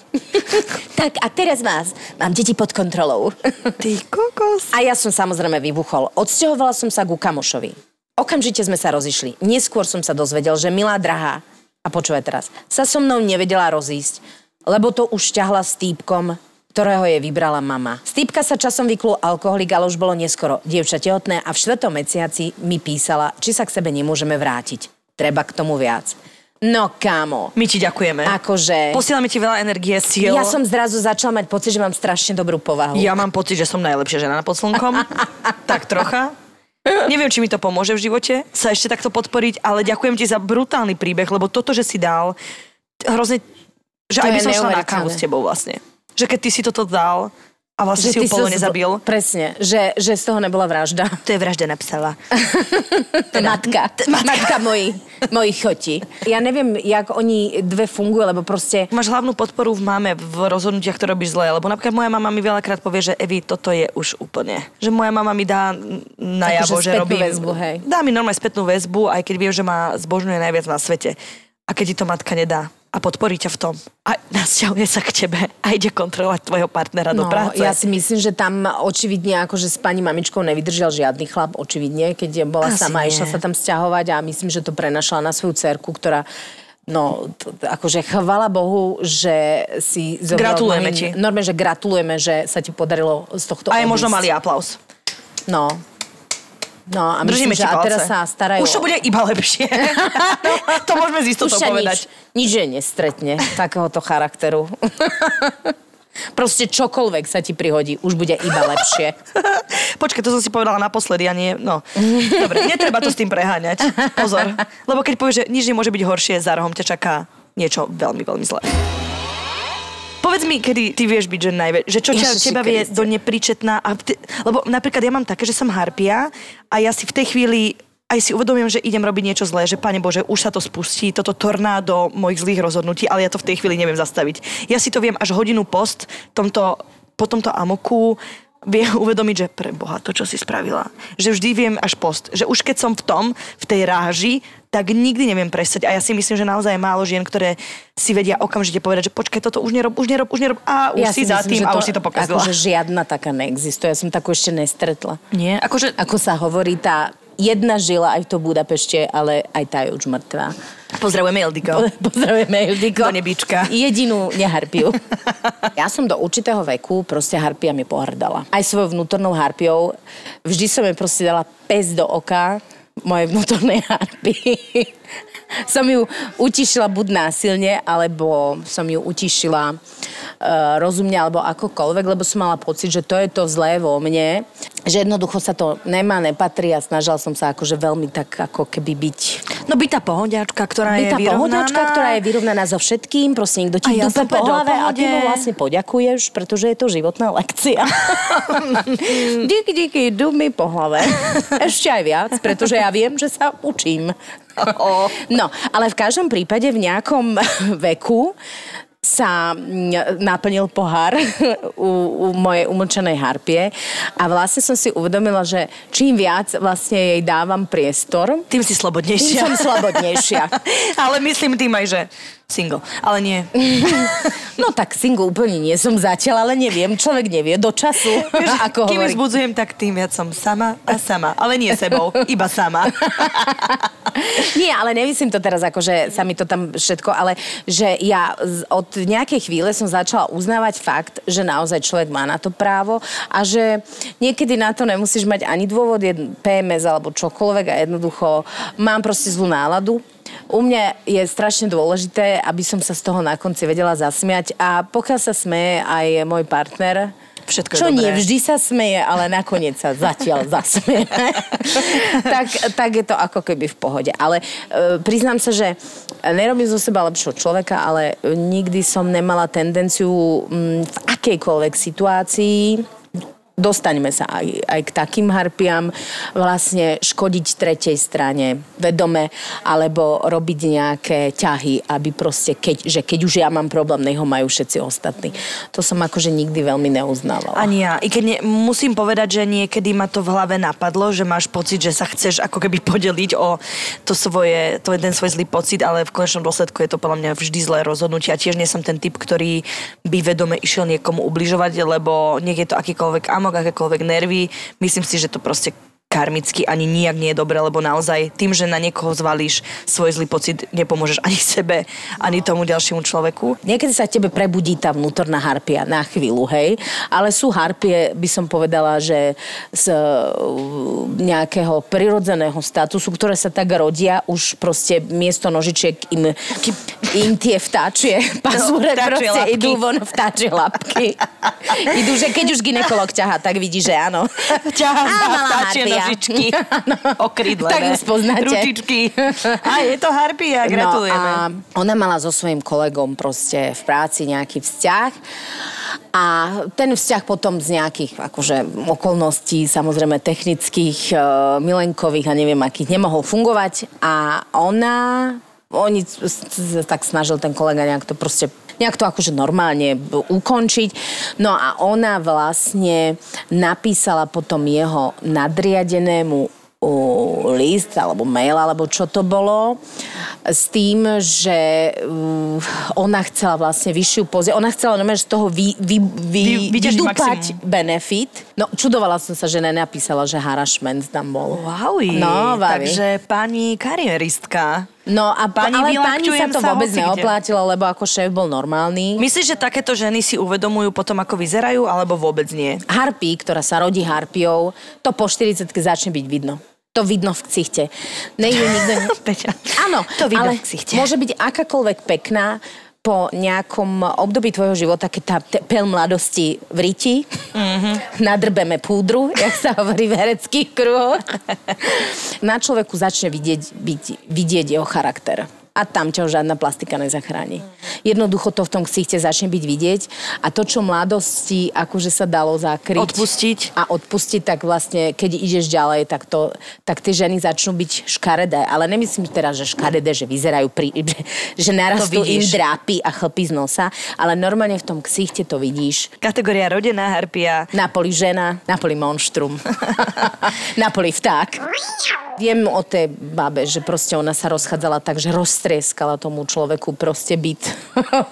tak a teraz vás, mám deti pod kontrolou. Ty kokos. A ja som samozrejme vybuchol. Odsťahovala som sa ku kamošovi. Okamžite sme sa rozišli. Neskôr som sa dozvedel, že milá drahá, a počúvaj teraz, sa so mnou nevedela rozísť, lebo to už ťahla s týpkom, ktorého je vybrala mama. Z týpka sa časom vyklul alkoholik, ale už bolo neskoro. Dievča tehotné a v štvrtom mesiaci mi písala, či sa k sebe nemôžeme vrátiť. Treba k tomu viac. No kámo, My ti ďakujeme. akože... Posielame ti veľa energie, síl. Ja som zrazu začala mať pocit, že mám strašne dobrú povahu. Ja mám pocit, že som najlepšia žena pod slnkom. tak trocha. Neviem, či mi to pomôže v živote sa ešte takto podporiť, ale ďakujem ti za brutálny príbeh, lebo toto, že si dal, hrozne, že To aj by som šla na kávu s tebou vlastne. Že keď ty si toto dal a vlastne si ju polo nezabil, Presne, že, že z toho nebola vražda. to je vražda napsala. Matka. Matka moji, mojich choti. Ja neviem, jak oni dve fungujú, lebo proste... Máš hlavnú podporu v máme v rozhodnutiach, ktoré robíš zle, lebo napríklad moja mama mi veľakrát povie, že Evi, toto je už úplne. Že moja mama mi dá najavo, že robím... väzbu, hej. Dá mi normálne spätnú väzbu, aj keď viem, že ma zbožňuje najviac na svete. A keď ti to matka nedá a podporí ťa v tom a nasťahuje sa k tebe a ide kontrolovať tvojho partnera do No, práce. ja si myslím, že tam očividne akože s pani mamičkou nevydržal žiadny chlap, očividne, keď bola Asi sama, nie. išla sa tam sťahovať a myslím, že to prenašala na svoju cerku, ktorá No, t- akože chvala Bohu, že si... Gratulujeme ti. Normálne, že gratulujeme, že sa ti podarilo z tohto a je možno malý aplaus. No. No a Držíme myslím, ti že a teraz sa starajú... Už to bude iba lepšie. to môžeme z istotou povedať. Nič, nič je nestretne takéhoto charakteru. Proste čokoľvek sa ti prihodí, už bude iba lepšie. Počkaj, to som si povedala naposledy a nie, no. Dobre, netreba to s tým preháňať. Pozor. Lebo keď povieš, že nič nemôže byť horšie, za rohom ťa čaká niečo veľmi, veľmi zlé. Povedz mi, kedy ty vieš byť, že najväč... Že čo ťa, Ježiši teba vie do nepričetná... A ty, lebo napríklad ja mám také, že som harpia a ja si v tej chvíli aj si uvedomujem, že idem robiť niečo zlé, že pane Bože, už sa to spustí, toto tornádo mojich zlých rozhodnutí, ale ja to v tej chvíli neviem zastaviť. Ja si to viem až hodinu post tomto, po tomto amoku viem uvedomiť, že pre Boha, to, čo si spravila. Že vždy viem až post. Že už keď som v tom, v tej ráži, tak nikdy neviem presať. A ja si myslím, že naozaj je málo žien, ktoré si vedia okamžite povedať, že počkaj, toto už nerob, už nerob, už nerob. A už si za tým že a už si to pokazila. Akože žiadna taká neexistuje. Ja som takú ešte nestretla. Nie, akože Ako sa hovorí, tá jedna žila aj v to Budapešte, ale aj tá je už mŕtva. pozdravujeme Eldiko. Pozdravujeme Ildiko. Do nebíčka. Jedinú neharpiu. ja som do určitého veku proste harpia mi pohrdala. Aj svojou vnútornou harpiou. Vždy som jej proste dala pes do oka mojej vnútornej harpy. Som ju utišila buď násilne, alebo som ju utišila uh, rozumne, alebo akokoľvek, lebo som mala pocit, že to je to zlé vo mne, že jednoducho sa to nemá, nepatrí a snažila som sa akože veľmi tak ako keby byť No byť tá pohodiačka, ktorá je byť tá vyrovnaná. pohodiačka, ktorá je vyrovnaná so všetkým, proste niekto ti ja dupe po hlave a ty mu vlastne poďakuješ, pretože je to životná lekcia. díky, díky, dub mi po hlave. Ešte aj viac, pretože ja viem, že sa učím. No, ale v každom prípade v nejakom veku sa mm, naplnil pohár u, u mojej umlčenej harpie a vlastne som si uvedomila, že čím viac vlastne jej dávam priestor, Tým si tým slobodnejšia. som slobodnejšia. Ale myslím tým aj, že single. Ale nie. No tak single úplne nie som zatiaľ, ale neviem, človek nevie do času, ako Kým hovorí. vzbudzujem, tak tým viac som sama a sama. Ale nie sebou, iba sama. Nie, ale nemyslím to teraz ako, že sa mi to tam všetko, ale že ja z- od nejakej chvíle som začala uznávať fakt, že naozaj človek má na to právo a že niekedy na to nemusíš mať ani dôvod, jedn- PMS alebo čokoľvek a jednoducho mám proste zlú náladu. U mňa je strašne dôležité, aby som sa z toho na konci vedela zasmiať a pokiaľ sa smeje aj môj partner, Všetko čo nie dobré. vždy sa smeje, ale nakoniec sa zatiaľ zasmeje. tak, tak je to ako keby v pohode. Ale e, priznám sa, že nerobím zo seba lepšieho človeka, ale nikdy som nemala tendenciu mm, v akejkoľvek situácii dostaňme sa aj, aj k takým harpiam, vlastne škodiť tretej strane vedome, alebo robiť nejaké ťahy, aby proste, keď, že keď už ja mám problém, nech ho majú všetci ostatní. To som akože nikdy veľmi neuznávala. Ani ja. I keď ne, musím povedať, že niekedy ma to v hlave napadlo, že máš pocit, že sa chceš ako keby podeliť o to svoje, to je ten svoj zlý pocit, ale v konečnom dôsledku je to podľa mňa vždy zlé rozhodnutie. A tiež nie som ten typ, ktorý by vedome išiel niekomu ubližovať, lebo nech je to akýkoľvek amok, akékoľvek nervy. Myslím si, že to proste karmicky ani nijak nie je dobré, lebo naozaj tým, že na niekoho zvalíš svoj zlý pocit, nepomôžeš ani sebe, ani tomu ďalšiemu človeku. Niekedy sa tebe prebudí tá vnútorná harpia na chvíľu, hej, ale sú harpie, by som povedala, že z uh, nejakého prirodzeného statusu, ktoré sa tak rodia, už proste miesto nožičiek im, im tie vtáčie pazúre vtáčie proste labky. idú von vtáčie lapky. idú, že keď už ginekolog ťaha, tak vidí, že áno. Ťahá za vtáčie harpia. Nožičky. Okrydlené. Tak ju spoznáte. Ručičky. A je to harpia, gratulujeme. No a ona mala so svojím kolegom proste v práci nejaký vzťah a ten vzťah potom z nejakých akože okolností, samozrejme technických, e, milenkových a neviem akých, nemohol fungovať a ona oni tak snažil ten kolega nejak to proste nejak to akože normálne ukončiť. No a ona vlastne napísala potom jeho nadriadenému list alebo mail, alebo čo to bolo, s tým, že uh, ona chcela vlastne vyššiu pozíciu. Ona chcela normálne z toho vy, vy, vy, Vy- maximum. benefit. No, čudovala som sa, že nenapísala, že harassment tam bol. Wow, No, takže pani karieristka. No a Pani pani ale pani sa to sa vôbec hocikde. lebo ako šéf bol normálny. Myslíš, že takéto ženy si uvedomujú potom, ako vyzerajú, alebo vôbec nie? Harpy, ktorá sa rodí harpiou, to po 40 začne byť vidno. To vidno v ksichte. Nejde nikto... Áno, to vidno ale v ksichte. môže byť akákoľvek pekná po nejakom období tvojho života, keď tá te- pel mladosti vríti, Mhm. mm-hmm. nadrbeme púdru, jak sa hovorí v hereckých kruhoch, na človeku začne vidieť, byť, vidieť jeho charakter. A tam ťa žiadna plastika nezachráni. Jednoducho to v tom ksichte začne byť vidieť a to, čo mladosti akože sa dalo zakryť Odpustiť. a odpustiť, tak vlastne, keď ideš ďalej, tak, to, tak tie ženy začnú byť škaredé. Ale nemyslím teraz, že škaredé, že vyzerajú, pri, že, že narastú im vidíš. drápy a chlpy z nosa, ale normálne v tom ksichte to vidíš. Kategória rodená harpia. Na poli žena, na poli monštrum, na poli vták. Viem o tej babe, že proste ona sa rozchádzala tak, že roztrieskala tomu človeku proste byt.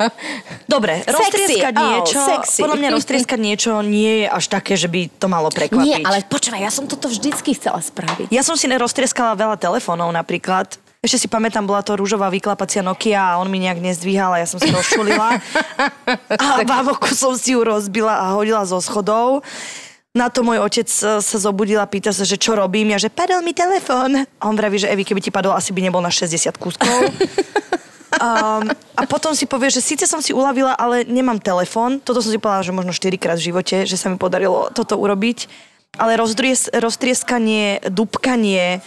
Dobre, roztrieskať oh, niečo, sexy. podľa mňa roztrieskať niečo nie je až také, že by to malo prekvapiť. Nie, ale počúvaj, ja som toto vždycky chcela spraviť. Ja som si neroztrieskala veľa telefónov napríklad. Ešte si pamätám, bola to rúžová vyklapacia Nokia a on mi nejak nezdvíhal a ja som sa rozčulila. a v avoku som si ju rozbila a hodila zo schodov. Na to môj otec e, sa zobudil a pýta sa, že čo robím. Ja, že padol mi telefón. A on vraví, že Evi, keby ti padol, asi by nebol na 60 kúskov. Um, a potom si povie, že síce som si uľavila, ale nemám telefón. Toto som si povedala, že možno 4 krát v živote, že sa mi podarilo toto urobiť. Ale rozdries, roztrieskanie, dupkanie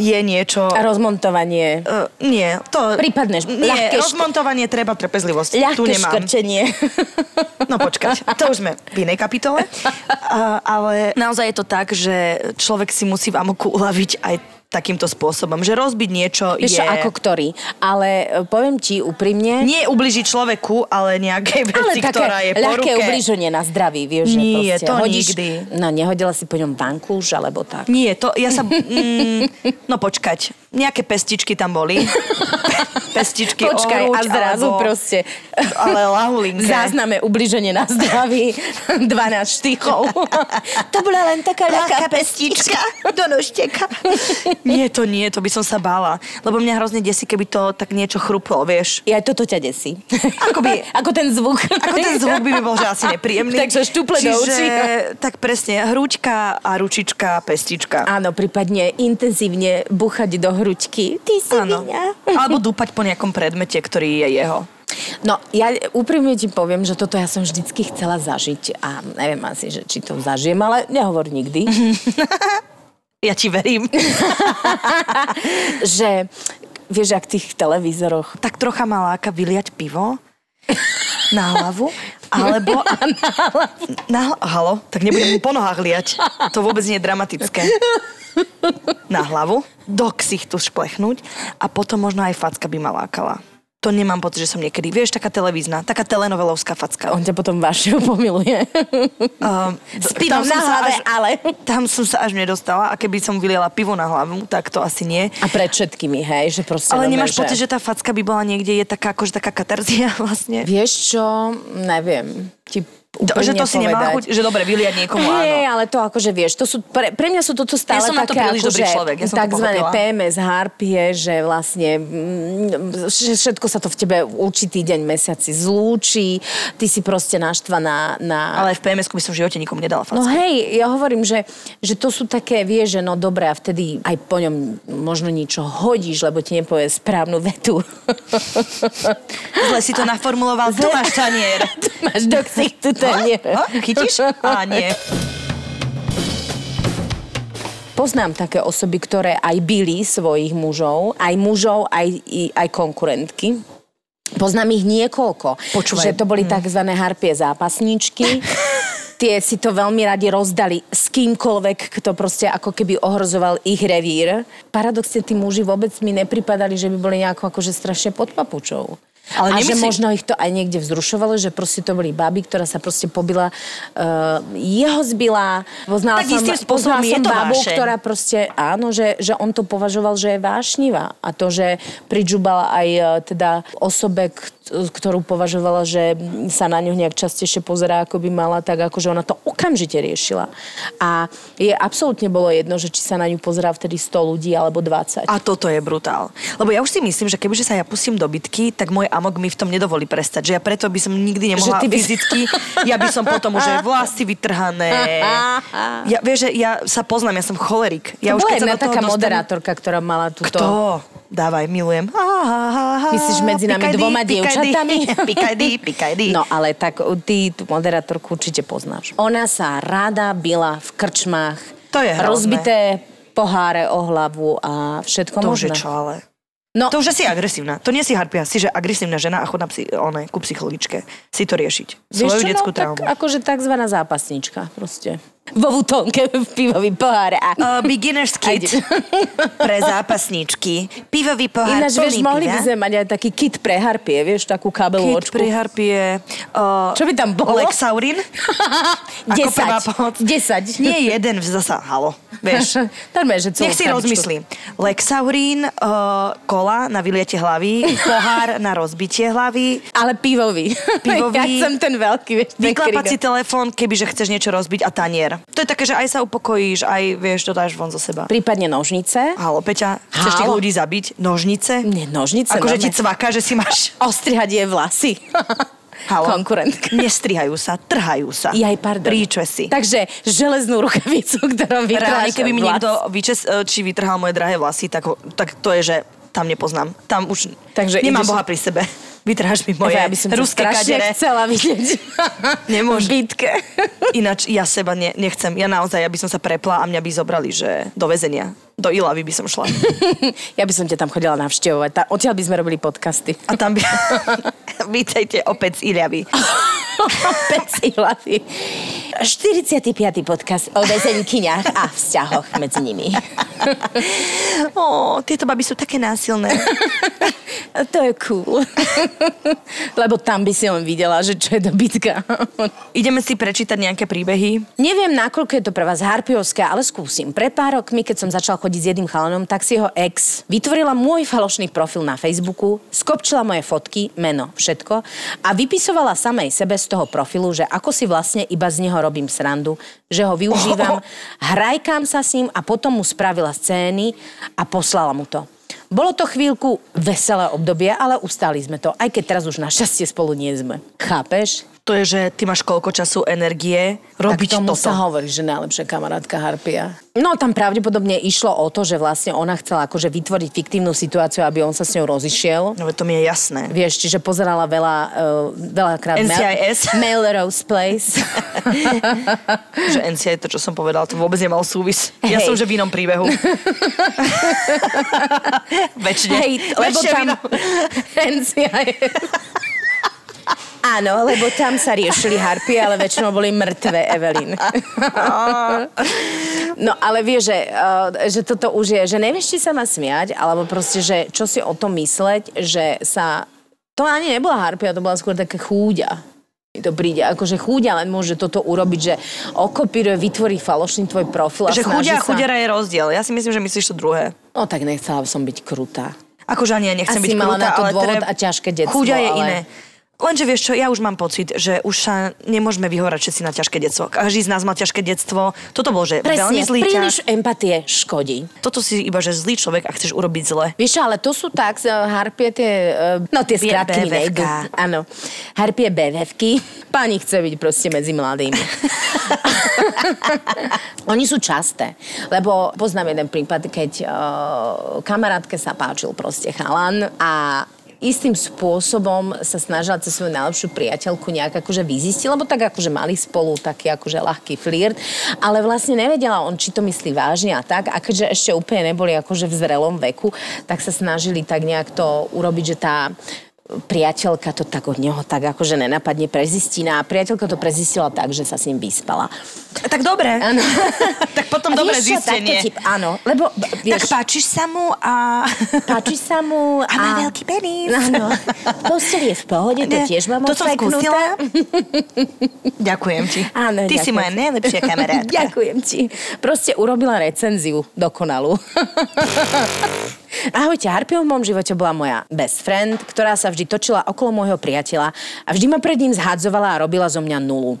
je niečo... A rozmontovanie. Uh, nie, to... Prípadne Nie, ľahké rozmontovanie treba trpezlivosť. tu Ľahké nemám. škrčenie. No počkať, to už sme v inej kapitole. Uh, ale naozaj je to tak, že človek si musí v amoku uľaviť aj takýmto spôsobom. Že rozbiť niečo Vieš je... čo, ako ktorý. Ale e, poviem ti úprimne... Nie ubližiť človeku, ale nejakej ale veci, také ktorá je po ľahké ruke. ubliženie na zdraví, vieš, Nie, že proste to hodíš, nikdy. No, nehodila si po ňom vankúš, alebo tak. Nie, to ja sa... Mm, no počkať, nejaké pestičky tam boli. Pestičky Počkaj, ohruď, a zrazu alebo, proste Ale lahulinke. zázname ubliženie na zdraví 12 štychov. to bola len taká ľahká pestička. do nožteka. Nie, to nie, to by som sa bála. Lebo mňa hrozne desí, keby to tak niečo chruplo, vieš. I aj toto ťa desí. Akoby- Ako ten zvuk. Ako ten zvuk by mi bol, že asi nepríjemný. Takže štuple do Čiže, očí. tak presne, hruďka a ručička, pestička. Áno, prípadne intenzívne buchať do hruďky. Ty si Áno. Alebo dúpať po nejakom predmete, ktorý je jeho. No, ja úprimne ti poviem, že toto ja som vždycky chcela zažiť a neviem asi, že či to zažijem, ale nehovor nikdy, Ja ti verím. že vieš, ak tých televízoroch tak trocha ma láka vyliať pivo. Na hlavu? Alebo... Na hlavu. Halo? Tak nebudem mu po nohách liať. To vôbec nie je dramatické. Na hlavu, do ksichtu šplechnúť a potom možno aj facka by ma lákala. To nemám pocit, že som niekedy, vieš, taká televízna, taká telenovelovská facka. On ťa potom vašeho pomiluje. Um, S pivom na hlave, až, ale... Tam som sa až nedostala a keby som vyliela pivo na hlavu, tak to asi nie. A pred všetkými, hej, že proste... Ale nemáš pocit, že tá facka by bola niekde, je taká akože taká katarzia vlastne? Vieš čo, neviem, ti To, že to si nemá chuť, že dobre, vyliať niekomu, áno. ale to akože vieš, to sú, pre, pre mňa sú toto stále Ja som na to také príliš dobrý akože človek, ja som takzvané. PMS, harpie, že vlastne mm, že všetko sa to v tebe určitý deň, mesiaci zlúči, ty si proste naštvaná na... Ale v PMS-ku by som v živote nikomu nedala facku. No hej, ja hovorím, že, že to sú také, vieš, že no dobre a vtedy aj po ňom možno niečo hodíš, lebo ti nepovie správnu vetu. Zle si to naformuloval, tu máš tanier. Máš do ksichtu tanier. Ha? Chytíš? A nie. Poznám také osoby, ktoré aj byli svojich mužov, aj mužov, aj, aj konkurentky. Poznám ich niekoľko. Počúvaj. Že to boli tzv. harpie zápasníčky. Tie si to veľmi radi rozdali s kýmkoľvek, kto proste ako keby ohrozoval ich revír. Paradoxne tí muži vôbec mi nepripadali, že by boli nejako akože strašne pod papučou. Ale a že nemyslí- možno ich to aj niekde vzrušovalo, že proste to boli baby, ktorá sa proste pobila, uh, jeho zbila. Poznala Tak som, poznala je som to babu, vášeň. ktorá proste, áno, že, že on to považoval, že je vášnivá. A to, že pridžubala aj e, teda osobe, k- ktorú považovala, že sa na ňu nejak častejšie pozerá, ako by mala, tak akože ona to okamžite riešila. A je absolútne bolo jedno, že či sa na ňu pozerá vtedy 100 ľudí alebo 20. A toto je brutál. Lebo ja už si myslím, že kebyže sa ja pustím do bitky, tak môj amok mi v tom nedovolí prestať. Že ja preto by som nikdy nemohla ty by fyzicky, ja by som potom už aj vlasy vytrhané. Ja, vieš, že ja sa poznám, ja som cholerik. Ja to už bola jedna taká dostanem- moderátorka, ktorá mala túto... Kto? Dávaj, milujem. Ha, ha, ha, ha. Myslíš medzi nami Pikajdy, dvoma dievčatami? Pikajdy, pikajdy. No ale tak uh, ty tú moderátorku určite poznáš. Ona sa rada bila v krčmách. To je hrozné. Rozbité poháre o hlavu a všetko To možné. je čo, ale... No, To už je si agresívna. To nie si harpia, si že agresívna žena a chod na psi, one, ku psychologičke. Si to riešiť. Svoju čo, detskú no, tak traumu. akože takzvaná zápasnička proste. Vo vutonke v pivový poháre. A... Uh, beginner's kit pre zápasníčky. Pivový pohár Ináč, vieš, plný mohli by piva. sme mať aj taký kit pre harpie, vieš, takú kabelovú Kit pre harpie. Uh, Čo by tam bolo? Lexaurin. Ako prvá pomoc. 10. 10. Nie jeden, zasa, halo. Vieš. Normálne, že Nech si krabičku. rozmyslím. Lexaurín, uh, kola na vyliete hlavy, pohár na rozbitie hlavy, Ale pivový. Pivový. ja chcem ten veľký, vieš, kriga. telefón, kebyže chceš niečo rozbiť a tanier. To je také, že aj sa upokojíš, aj vieš, to dáš von zo seba. Prípadne nožnice. Halo, Peťa, chceš tých Halo. ľudí zabiť? Nožnice? Nie, nožnice. Akože ti cvaká, že si máš... Ostrihať je vlasy. Halo. Konkurentka. Nestrihajú sa, trhajú sa. Jaj, pardon. Príčve si. Takže železnú rukavicu, ktorou Reálne, vytráš keby mi niekto vyčes, e, či vytrhal moje drahé vlasy, tak, tak to je, že tam nepoznám. Tam už Takže nemám ideš- Boha pri sebe. Vytrháš mi moje Eva, ja by som ruské kadere. chcela vidieť. Nemôžem. Bitke. Ináč ja seba ne, nechcem. Ja naozaj, ja by som sa prepla a mňa by zobrali, že do väzenia. Do Ilavy by som šla. ja by som ťa tam chodila navštevovať. Tá, odtiaľ by sme robili podcasty. A tam by... Vítajte opäť z Iľavy. Peci hlavy. 45. podcast o väzenkyniach a vzťahoch medzi nimi. Ó, tieto baby sú také násilné. To je cool. Lebo tam by si len videla, že čo je dobytka. Ideme si prečítať nejaké príbehy. Neviem, nakoľko je to pre vás harpiovské, ale skúsim. Pred pár rokmi, keď som začal chodiť s jedným chalanom, tak si jeho ex vytvorila môj falošný profil na Facebooku, skopčila moje fotky, meno, všetko a vypisovala samej sebe z toho profilu, že ako si vlastne iba z neho robím srandu, že ho využívam, hrajkám sa s ním a potom mu spravila scény a poslala mu to. Bolo to chvíľku veselé obdobie, ale ustáli sme to, aj keď teraz už našťastie spolu nie sme. Chápeš? To je, že ty máš koľko času, energie robiť tak tomu toto. sa hovorí, že najlepšia kamarátka Harpia. No tam pravdepodobne išlo o to, že vlastne ona chcela akože vytvoriť fiktívnu situáciu, aby on sa s ňou rozišiel. No to mi je jasné. Vieš, čiže pozerala veľa, uh, veľakrát NCIS. Mail, Melrose Place. že NCA, to, čo som povedal, to vôbec nemal súvis. Ja Hej. som, že v inom príbehu. Väčšine. Hej, lebo tam... NCIS. Áno, lebo tam sa riešili harpie, ale väčšinou boli mŕtve, Evelyn. No ale vieš, že, uh, že toto už je, že nevieš, či sa má smiať, alebo proste, že čo si o tom mysleť, že sa... To ani nebola harpia, to bola skôr také chúďa. Mi to príde, akože chúďa len môže toto urobiť, že okopíruje, vytvorí falošný tvoj profil a Že chudia a sa... chudiara je rozdiel. Ja si myslím, že myslíš to druhé. No tak nechcela som byť krutá. Akože ani ja nechcem Asi byť mala na to ale dôvod treb- a ťažké detstvo, Chúďa je ale- iné. Lenže vieš čo, ja už mám pocit, že už sa nemôžeme vyhorať všetci na ťažké detstvo. Každý z nás mal ťažké detstvo. Toto bol, že veľmi Presne, zlý príliš ťah. empatie škodí. Toto si iba, že zlý človek a chceš urobiť zle. Vieš ale to sú tak, uh, harpie tie, uh, no tie skratky nejdu. Áno, harpie BVFky. Pani chce byť proste medzi mladými. Oni sú časté, lebo poznám jeden prípad, keď uh, kamarátke sa páčil proste chalan a istým spôsobom sa snažila cez svoju najlepšiu priateľku nejak akože vyzistiť, lebo tak akože mali spolu taký akože ľahký flirt, ale vlastne nevedela on, či to myslí vážne a tak, a keďže ešte úplne neboli akože v zrelom veku, tak sa snažili tak nejak to urobiť, že tá priateľka to tak od neho tak akože nenapadne prezistina a priateľka to prezistila tak, že sa s ním vyspala. Tak dobre. Áno. tak potom A dobré vieš zistenie. Typ, áno, lebo vieš, Tak páčiš sa mu a... páči sa mu a... A má veľký penis. Áno, posteľ je v pohode, to tiež mám To som skúsila. Ďakujem ti. Áno, Ty si ďakujem. moja najlepšia kamarátka. Ďakujem ti. Proste urobila recenziu dokonalú. Ahojte, Harpiou v mojom živote bola moja best friend, ktorá sa vždy točila okolo môjho priateľa a vždy ma pred ním zhadzovala a robila zo mňa nulu.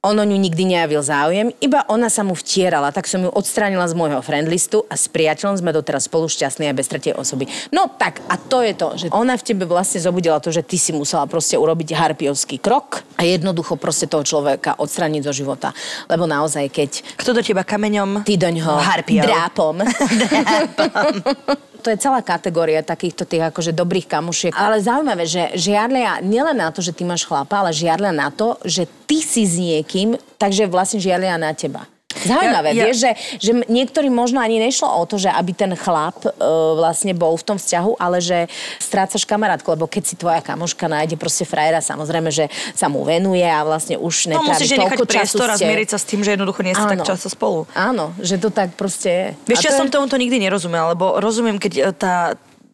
On o ňu nikdy nejavil záujem, iba ona sa mu vtierala, tak som ju odstránila z môjho friendlistu a s priateľom sme doteraz spolu šťastní aj bez tretej osoby. No tak, a to je to, že ona v tebe vlastne zobudila to, že ty si musela proste urobiť harpiovský krok a jednoducho proste toho človeka odstrániť zo života. Lebo naozaj, keď Kto do teba kameňom? ty doňho Harpiou. drápom. to je celá kategória takýchto tých akože dobrých kamušiek. Ale zaujímavé, že žiarlia nielen na to, že ty máš chlapa, ale žiarlia na to, že ty si s niekým, takže vlastne žiarlia na teba. Ja- Zaujímavé, ja- vieš, že, že niektorým možno ani nešlo o to, že aby ten chlap e, vlastne bol v tom vzťahu, ale že strácaš kamarátku, lebo keď si tvoja kamoška nájde proste frajera, samozrejme, že sa mu venuje a vlastne už No netrávi nechať toľko času priestor a zmieriť sa s tým, že jednoducho nie ste tak často spolu. Áno, že to tak proste je. Vieš, ja to som je- tomuto nikdy nerozumela, lebo rozumiem, keď e, tá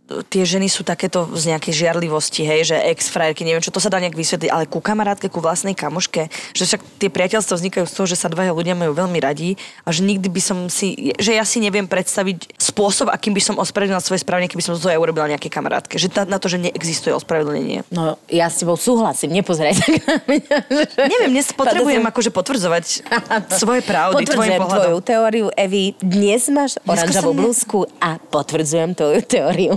tie ženy sú takéto z nejakej žiarlivosti, hej, že ex-frajerky, neviem čo, to sa dá nejak vysvetliť, ale ku kamarátke, ku vlastnej kamoške, že však tie priateľstva vznikajú z toho, že sa dvaja ľudia majú veľmi radi a že nikdy by som si, že ja si neviem predstaviť spôsob, akým by som ospravedlnila svoje správanie, keby som to ja urobila nejakej kamarátke. Že na, na to, že neexistuje ospravedlnenie. No, ja s tebou súhlasím, nepozeraj sa na mňa. Neviem, dnes potrebujem som- akože potvrdzovať svoje pravdy Potvrdzujem tvoju teóriu, Evi. Dnes máš oranžovú blúzku a potvrdzujem tvoju teóriu.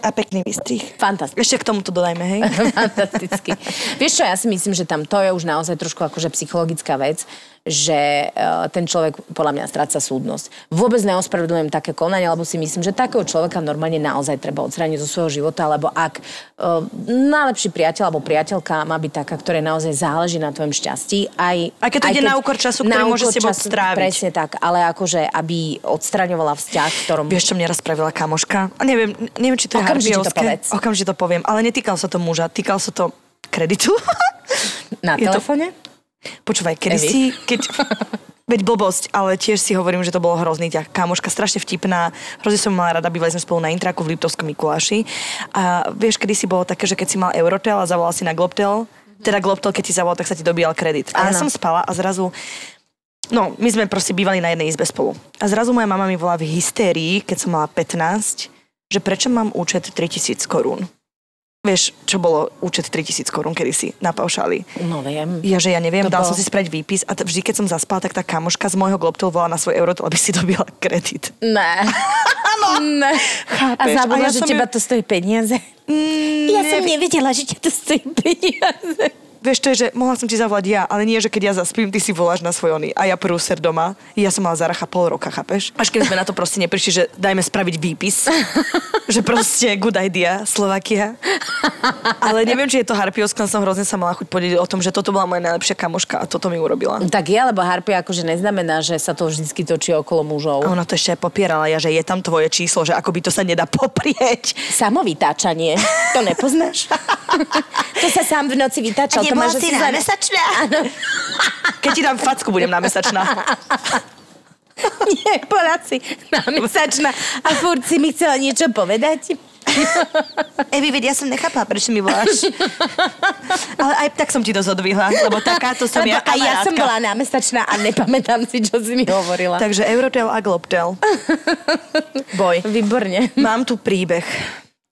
A pekný výstrih. Fantastické. Ešte k tomuto dodajme, hej? Fantasticky. Vieš čo, ja si myslím, že tam to je už naozaj trošku akože psychologická vec, že uh, ten človek podľa mňa stráca súdnosť. Vôbec neospravedlňujem také konanie, lebo si myslím, že takého človeka normálne naozaj treba odstrániť zo svojho života, lebo ak uh, najlepší priateľ alebo priateľka má byť taká, ktoré naozaj záleží na tvojom šťastí, aj... Aj keď to ide na úkor času, ktorý môže s tebou stráviť. Presne tak, ale akože, aby odstraňovala vzťah, ktorom... Vieš, čo mne raz spravila kamoška? A neviem, neviem, či to je Okamžite to povedz. Okamžite to poviem. Ale netýkal sa to muža, týkal sa to kreditu. Na Je to- telefóne? Počúvaj, kedy Evi. si, keď... Veď blbosť, ale tiež si hovorím, že to bolo hrozný ťah. Kamoška strašne vtipná, hrozne som mala rada, bývali sme spolu na Intraku v Liptovskom Mikuláši. A vieš, kedy si bolo také, že keď si mal Eurotel a zavolal si na Globtel, teda Globtel, keď ti zavolal, tak sa ti dobíjal kredit. A ja som spala a zrazu No, my sme proste bývali na jednej izbe spolu. A zrazu moja mama mi volá v hystérii, keď som mala 15, že prečo mám účet 3000 korún. Vieš, čo bolo účet 3000 korún kedysi na paušáli. No viem. Ja, že ja neviem, To dal bolo- som si spraviť výpis a t- vždy, keď som zaspala, tak tá kamoška z môjho Globtel volala na svoj Eurotel, aby si dobila kredit. Ne. Áno. Ne. A Chápeš? zabudla, A ja že teba ju- to stojí peniaze. Mm, Ja som nevedela, že ťa to stojí peniaze. Vieš, to je, že mohla som ti zavolať ja, ale nie, že keď ja zaspím, ty si voláš na svoj ony. A ja prúser doma. Ja som mala zaracha pol roka, chápeš? Až keď sme na to proste neprišli, že dajme spraviť výpis. že proste good idea, Slovakia. Ale neviem, či je to harpiovská, som hrozne sa mala chuť podeliť o tom, že toto bola moja najlepšia kamoška a toto mi urobila. Tak je, lebo harpia akože neznamená, že sa to vždycky točí okolo mužov. A ona to ešte aj popierala, ja, že je tam tvoje číslo, že ako by to sa nedá poprieť. Samovytáčanie. To nepoznáš? to sa sám v noci vytáčal. A To bola si námesačná? Áno. Keď ti dám facku, budem námesačná. Nie, bola si námesačná a furt si mi chcela niečo povedať. Evi, veď ja som nechápala, prečo mi voláš. Ale aj tak som ti to zodvihla, lebo takáto som Lebo ja aj ja som kamarátka. bola námesačná a nepamätám si, čo si mi hovorila. Takže Eurotel a Globtel. Boj. Výborne. Mám tu príbeh.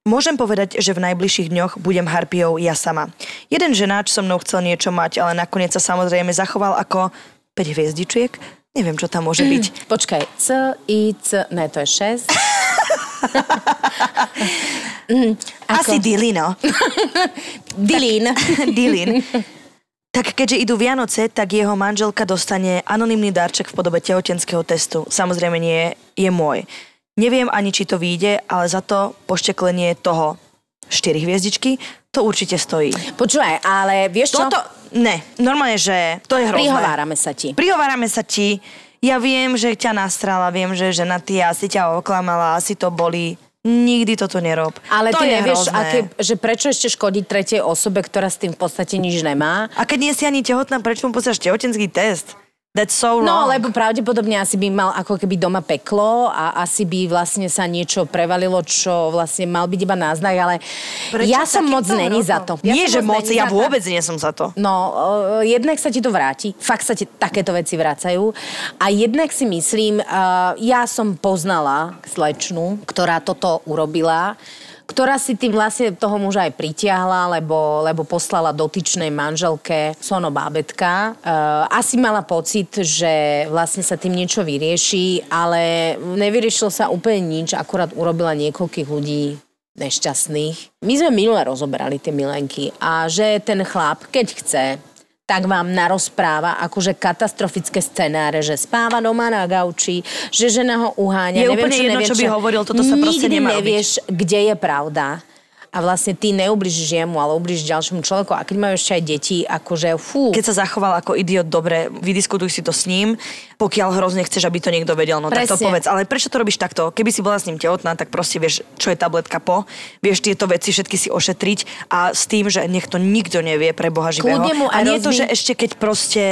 Môžem povedať, že v najbližších dňoch budem harpiou ja sama. Jeden ženáč so mnou chcel niečo mať, ale nakoniec sa samozrejme zachoval ako 5 hviezdičiek. Neviem, čo tam môže byť. Počkaj, C, I, C, ne, to je 6. mm? Asi Dilino. Dilín. Dilin. Tak keďže idú Vianoce, tak jeho manželka dostane anonymný darček v podobe tehotenského testu. Samozrejme nie je môj. Neviem ani, či to vyjde, ale za to pošteklenie toho 4 hviezdičky, to určite stojí. Počúvaj, ale vieš čo? Toto, ne, normálne, že to je hrozné. Prihovárame sa ti. Prihovárame sa ti. Ja viem, že ťa nastrala, viem, že žena ty asi ťa oklamala, asi to boli. Nikdy toto nerob. Ale to ty nevieš, aké, že prečo ešte škodiť tretej osobe, ktorá s tým v podstate nič nemá. A keď nie si ani tehotná, prečo mu posielaš tehotenský test? That's so wrong. No, lebo pravdepodobne asi by mal ako keby doma peklo a asi by vlastne sa niečo prevalilo, čo vlastne mal byť iba náznak, ale Prečo ja som moc není za to. Ja nie, že moc, ja vôbec nie som za to. No, uh, jednak sa ti to vráti, fakt sa ti takéto veci vracajú. A jednak si myslím, uh, ja som poznala slečnu, ktorá toto urobila, ktorá si tým vlastne toho muža aj pritiahla, lebo, lebo poslala dotyčnej manželke sono bábetka. Uh, asi mala pocit, že vlastne sa tým niečo vyrieši, ale nevyriešilo sa úplne nič, akurát urobila niekoľkých ľudí nešťastných. My sme minule rozoberali tie milenky a že ten chlap, keď chce, tak vám narozpráva akože katastrofické scenáre, že spáva doma na gauči, že žena ho uháňa. Je neviem úplne čo, jedno, neviem čo by hovoril, toto sa proste Nikdy nemá nevieš, kde je pravda. A vlastne ty neubližíš jemu, ale ubližíš ďalšiemu človeku. A keď majú ešte aj deti, akože fú. Keď sa zachoval ako idiot, dobre, vydiskutuj si to s ním. Pokiaľ hrozne chceš, aby to niekto vedel, no tak to Presne. povedz. Ale prečo to robíš takto? Keby si bola s ním tehotná, tak proste vieš, čo je tabletka po. Vieš tieto veci všetky si ošetriť a s tým, že nech to nikto nevie pre Boha živého. Kľudne mu A aj nie to, rozbi- že ešte keď proste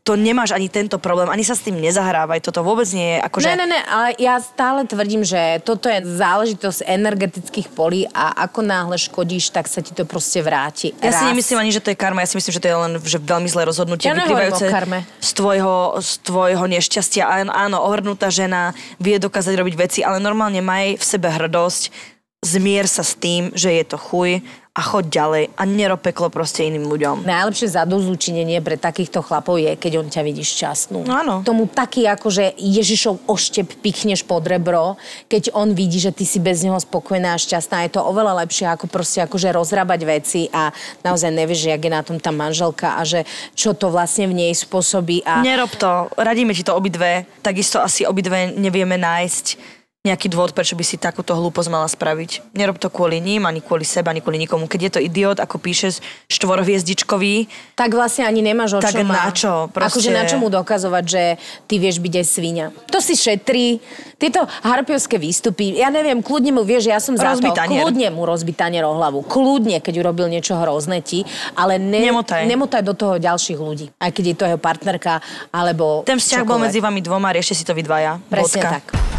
to nemáš ani tento problém, ani sa s tým nezahrávaj. Toto vôbec nie je akože... Ne, ne, ne, ale ja stále tvrdím, že toto je záležitosť energetických polí a ako náhle škodíš, tak sa ti to proste vráti. Ja si Raz. nemyslím ani, že to je karma, ja si myslím, že to je len že veľmi zlé rozhodnutie Ja vyplývajúce z tvojho, z tvojho nešťastia. Áno, áno, ohrnutá žena vie dokázať robiť veci, ale normálne maj v sebe hrdosť, zmier sa s tým, že je to chuj a choď ďalej a nerob peklo proste iným ľuďom. Najlepšie zadozúčinenie pre takýchto chlapov je, keď on ťa vidí šťastnú. No áno. Tomu taký akože Ježišov oštep pichneš pod rebro, keď on vidí, že ty si bez neho spokojná a šťastná. Je to oveľa lepšie ako proste akože rozrábať veci a naozaj nevieš, že jak je na tom tá manželka a že čo to vlastne v nej spôsobí. A... Nerob to, radíme ti to obidve, takisto asi obidve nevieme nájsť nejaký dôvod, prečo by si takúto hlúposť mala spraviť. Nerob to kvôli ním, ani kvôli sebe, ani kvôli nikomu. Keď je to idiot, ako píšeš, štvorhviezdičkový, tak vlastne ani nemáš o Tak čom na má- čo? Proste- Akože na čo mu dokazovať, že ty vieš byť aj svinia. To si šetrí. Tieto harpiovské výstupy, ja neviem, kľudne mu vieš, ja som za Rozbí to. tanier. Kľudne mu rozbí tanier o hlavu. Kľudne, keď urobil niečo hrozné ti, ale ne, Nemotaj. nemotaj do toho ďalších ľudí. Aj keď je to jeho partnerka, alebo Ten vzťah bol čokoľvek. medzi vami dvoma, riešte si to vy dvaja. Presne Bodka. tak.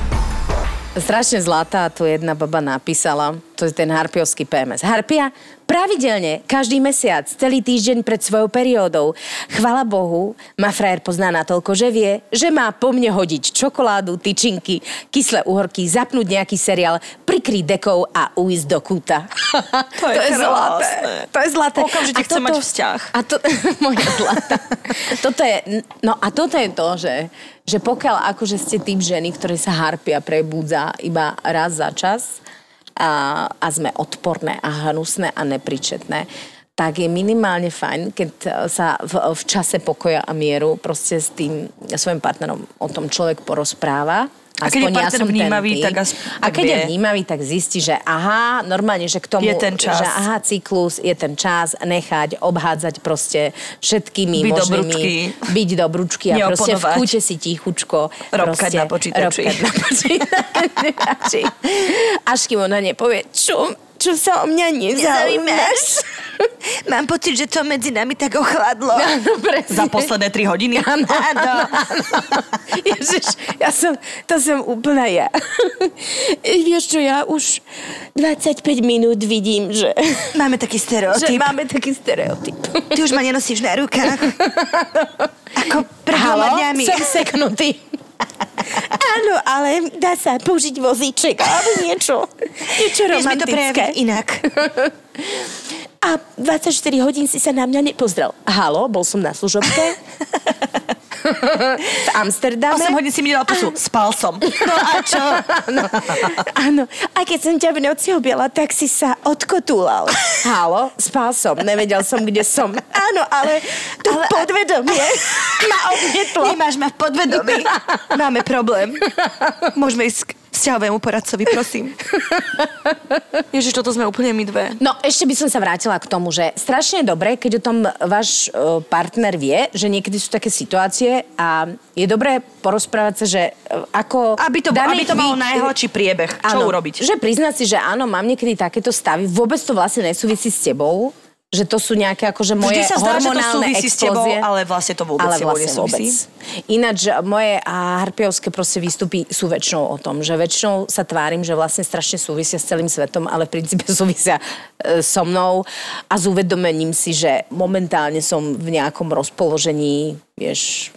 Strašne zlatá tu jedna baba napísala, to je ten harpiovský PMS. Harpia pravidelne, každý mesiac, celý týždeň pred svojou periódou. Chvala Bohu, ma frajer pozná natoľko, že vie, že má po mne hodiť čokoládu, tyčinky, kyslé uhorky, zapnúť nejaký seriál, prikryť dekou a uísť do kúta. To je zlaté. krásne. To je zlaté. Okamžite A chcem mať vzťah. A to, moja zlatá. toto je, no a toto je to, že, že pokiaľ akože ste typ ženy, ktoré sa harpia prebudza iba raz za čas a, a sme odporné a hnusné a nepričetné, tak je minimálne fajn, keď sa v, v čase pokoja a mieru proste s tým svojim partnerom o tom človek porozpráva. A keď je Aspoň partner ten vnímavý, tak as- A keď je vnímavý, tak zistí, že aha, normálne, že k tomu... Je ten čas. Že aha, cyklus, je ten čas nechať, obhádzať proste všetkými Byť možnými... dobrúčky. Byť dobrúčky a proste v kúte si tichučko. Robkať na počítači. Robkať na počítači. Až kým ona nepovie, čo, čo sa o mňa nezaujímaš. Mám pocit, že to medzi nami tak ochladlo. Áno, presne. Za posledné tri hodiny? Áno, Áno. Ježiš, ja som, to som úplná ja. Vieš čo, ja už 25 minút vidím, že, Máme taký že stereotyp. máme taký stereotyp. Ty už ma nenosíš na rukách. Ako Halo, dňami. som seknutý. Áno, ale dá sa použiť vozíček alebo niečo. Niečo mi to romantické. inak. A 24 hodín si sa na mňa nepozrel. Halo, bol som na služobke. v Amsterdame. 8 hodín si mi nedal pusu. Spal som. No a čo? Áno, áno. A keď som ťa v noci objela, tak si sa odkotúlal. Halo, spal som, nevedel som, kde som. Áno, ale to ale, podvedomie ma odmietlo. Nemáš ma v podvedomí. Máme problém. Môžeme ísť k vzťahovému poradcovi, prosím. Ježiš, toto sme úplne my dve. No, ešte by som sa vrátila k tomu, že strašne je dobré, keď o tom váš e, partner vie, že niekedy sú také situácie a je dobré porozprávať sa, že e, ako... Aby to, danej aby to malo najhladší priebeh. Čo Áno, urobiť? Že priznať si, že áno, mám niekedy takéto stavy, vôbec to vlastne nesúvisí s tebou, že to sú nejaké akože moje Vždy sa zdá, že to hormonálne súvisí s tebou, explózie. ale vlastne to vôbec ale vlastne vôbec. Ináč moje a harpiovské proste výstupy sú väčšinou o tom, že väčšinou sa tvárim, že vlastne strašne súvisia s celým svetom, ale v princípe súvisia e, so mnou a s uvedomením si, že momentálne som v nejakom rozpoložení, vieš,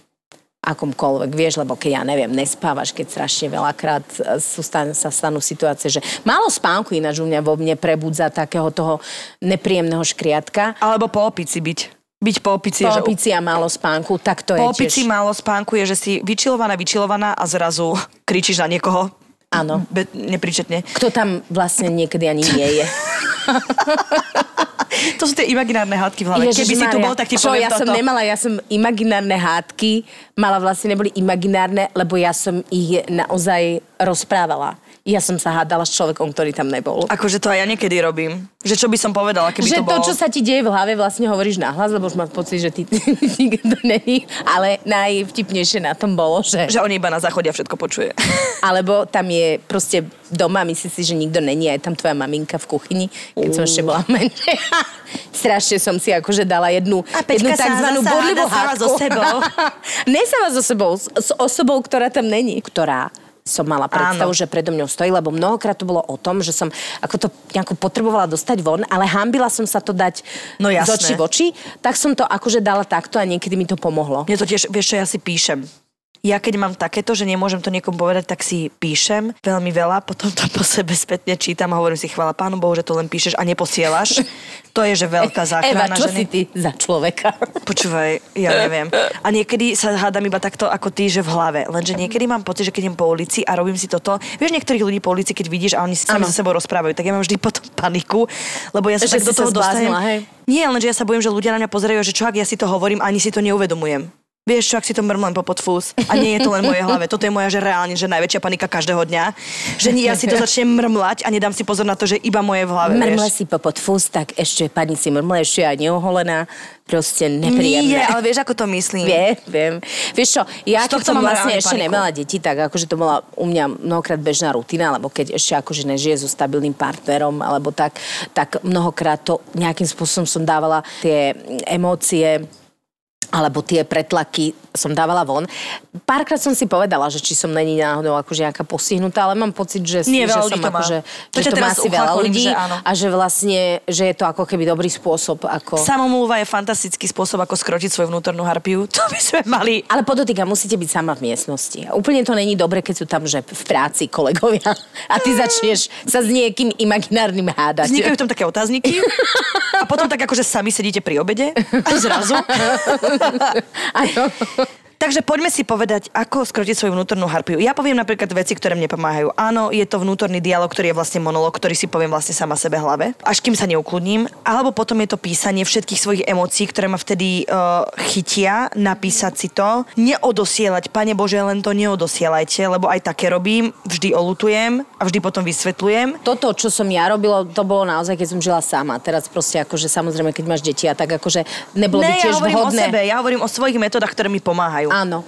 akomkoľvek, vieš, lebo keď ja neviem, nespávaš, keď strašne veľakrát e, sú, stan, sa stanú situácie, že málo spánku ináč u mňa vo mne prebudza takého toho nepríjemného škriatka. Alebo po opici byť. Byť po opici. Po opici a málo spánku, tak to po je opici tiež... málo spánku je, že si vyčilovaná, vyčilovaná a zrazu kričíš na niekoho. Áno. Be, nepričetne. Kto tam vlastne niekedy ani nie je. To sú tie imaginárne hádky v hlave. Keby si tu bol, tak ti Čo, poviem ja som toto. nemala, ja som imaginárne hádky, mala vlastne neboli imaginárne, lebo ja som ich naozaj rozprávala. Ja som sa hádala s človekom, ktorý tam nebol. Akože to aj ja niekedy robím. Že čo by som povedala, keby to že to, bolo... čo sa ti deje v hlave, vlastne hovoríš nahlas, lebo už mám pocit, že ty nikto není. Ale najvtipnejšie na tom bolo, že... Že on iba na záchode a všetko počuje. Alebo tam je proste doma, myslí si, že nikto není, a je tam tvoja maminka v kuchyni, keď som ešte bola menšia. Strašne som si akože dala jednu, A jednu zasa bodlivú hádku. so sebou. ne sama so sebou, s, s osobou, ktorá tam není. Ktorá som mala predstavu, Áno. že predo mňou stojí, lebo mnohokrát to bolo o tom, že som ako to nejako potrebovala dostať von, ale hambila som sa to dať No z očí v oči, tak som to akože dala takto a niekedy mi to pomohlo. Mne to tiež, vieš čo, ja si píšem. Ja keď mám takéto, že nemôžem to niekomu povedať, tak si píšem veľmi veľa, potom to po sebe spätne čítam a hovorím si, chvála Pánu Bohu, že to len píšeš a neposielaš. To je, že veľká záchrana Eva, čo ženy. si ty za človeka? Počúvaj, ja neviem. A niekedy sa hádam iba takto ako ty, že v hlave. Lenže niekedy mám pocit, že keď idem po ulici a robím si toto, vieš niektorých ľudí po ulici, keď vidíš a oni si sami so sebou rozprávajú, tak ja mám vždy potom paniku, lebo ja sa Že tak do toho dostanem. hej? Nie, lenže ja sa bojím, že ľudia na mňa pozerajú, že čo ak ja si to hovorím, ani si to neuvedomujem. Vieš čo, ak si to mrmlem po podfús a nie je to len v mojej hlave. Toto je moja, že reálne, že najväčšia panika každého dňa. Že nie, ja si to začnem mrmlať a nedám si pozor na to, že iba moje v hlave, Mrmle vieš. si po podfús, tak ešte pani si mrmle, ešte aj neoholená. Proste nepríjemné. Nie, ale vieš, ako to myslím. Viem, viem. Vieš čo, ja keď som vlastne ešte paniku. nemala deti, tak akože to bola u mňa mnohokrát bežná rutina, lebo keď ešte akože nežije so stabilným partnerom, alebo tak, tak mnohokrát to nejakým spôsobom som dávala tie emócie alebo tie pretlaky som dávala von. Párkrát som si povedala, že či som není náhodou akože nejaká postihnutá, ale mám pocit, že, Nie, že som to akože, že to má teraz asi veľa ľudí že áno. a že vlastne, že je to ako keby dobrý spôsob, ako... Samomluva je fantastický spôsob, ako skrotiť svoju vnútornú harpiu. To by sme mali. Ale podotýkam, musíte byť sama v miestnosti. Úplne to není dobre, keď sú tam, že v práci kolegovia a ty začneš sa s niekým imaginárnym hádať. Vznikajú tam také otázniky a potom tak akože sami sedíte pri obede a zrazu. Áno. Takže poďme si povedať, ako skrotiť svoju vnútornú harpiu. Ja poviem napríklad veci, ktoré mne pomáhajú. Áno, je to vnútorný dialog, ktorý je vlastne monolog, ktorý si poviem vlastne sama sebe hlave, až kým sa neukludním. Alebo potom je to písanie všetkých svojich emócií, ktoré ma vtedy uh, chytia, napísať si to. Neodosielať, pane Bože, len to neodosielajte, lebo aj také robím, vždy olutujem a vždy potom vysvetľujem. Toto, čo som ja robila, to bolo naozaj, keď som žila sama. Teraz proste akože samozrejme, keď máš deti a tak akože nebolo by Ne, ja tiež hovorím vhodné. o sebe, ja hovorím o svojich metodách, ktoré mi pomáhajú. Áno.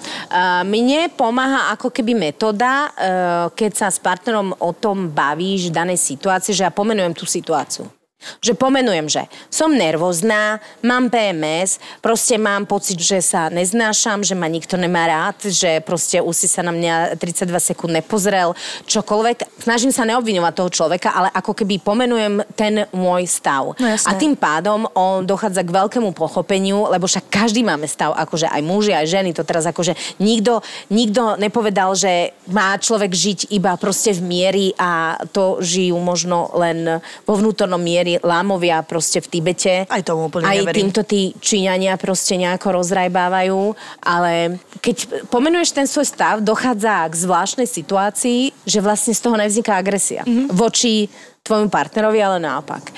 Mne pomáha ako keby metóda, uh, keď sa s partnerom o tom bavíš v danej situácii, že ja pomenujem tú situáciu. Že pomenujem, že som nervózna, mám PMS, proste mám pocit, že sa neznášam, že ma nikto nemá rád, že proste už si sa na mňa 32 sekúnd nepozrel, čokoľvek. Snažím sa neobviňovať toho človeka, ale ako keby pomenujem ten môj stav. No jasné. a tým pádom on dochádza k veľkému pochopeniu, lebo však každý máme stav, akože aj muži, aj ženy, to teraz akože nikto, nikto nepovedal, že má človek žiť iba proste v miery a to žijú možno len vo vnútornom miery lámovia proste v Tibete. Aj tomu úplne Aj neverím. týmto tí Číňania proste nejako rozrajbávajú, ale keď pomenuješ ten svoj stav, dochádza k zvláštnej situácii, že vlastne z toho nevzniká agresia Mhm. voči tvojmu partnerovi, ale naopak.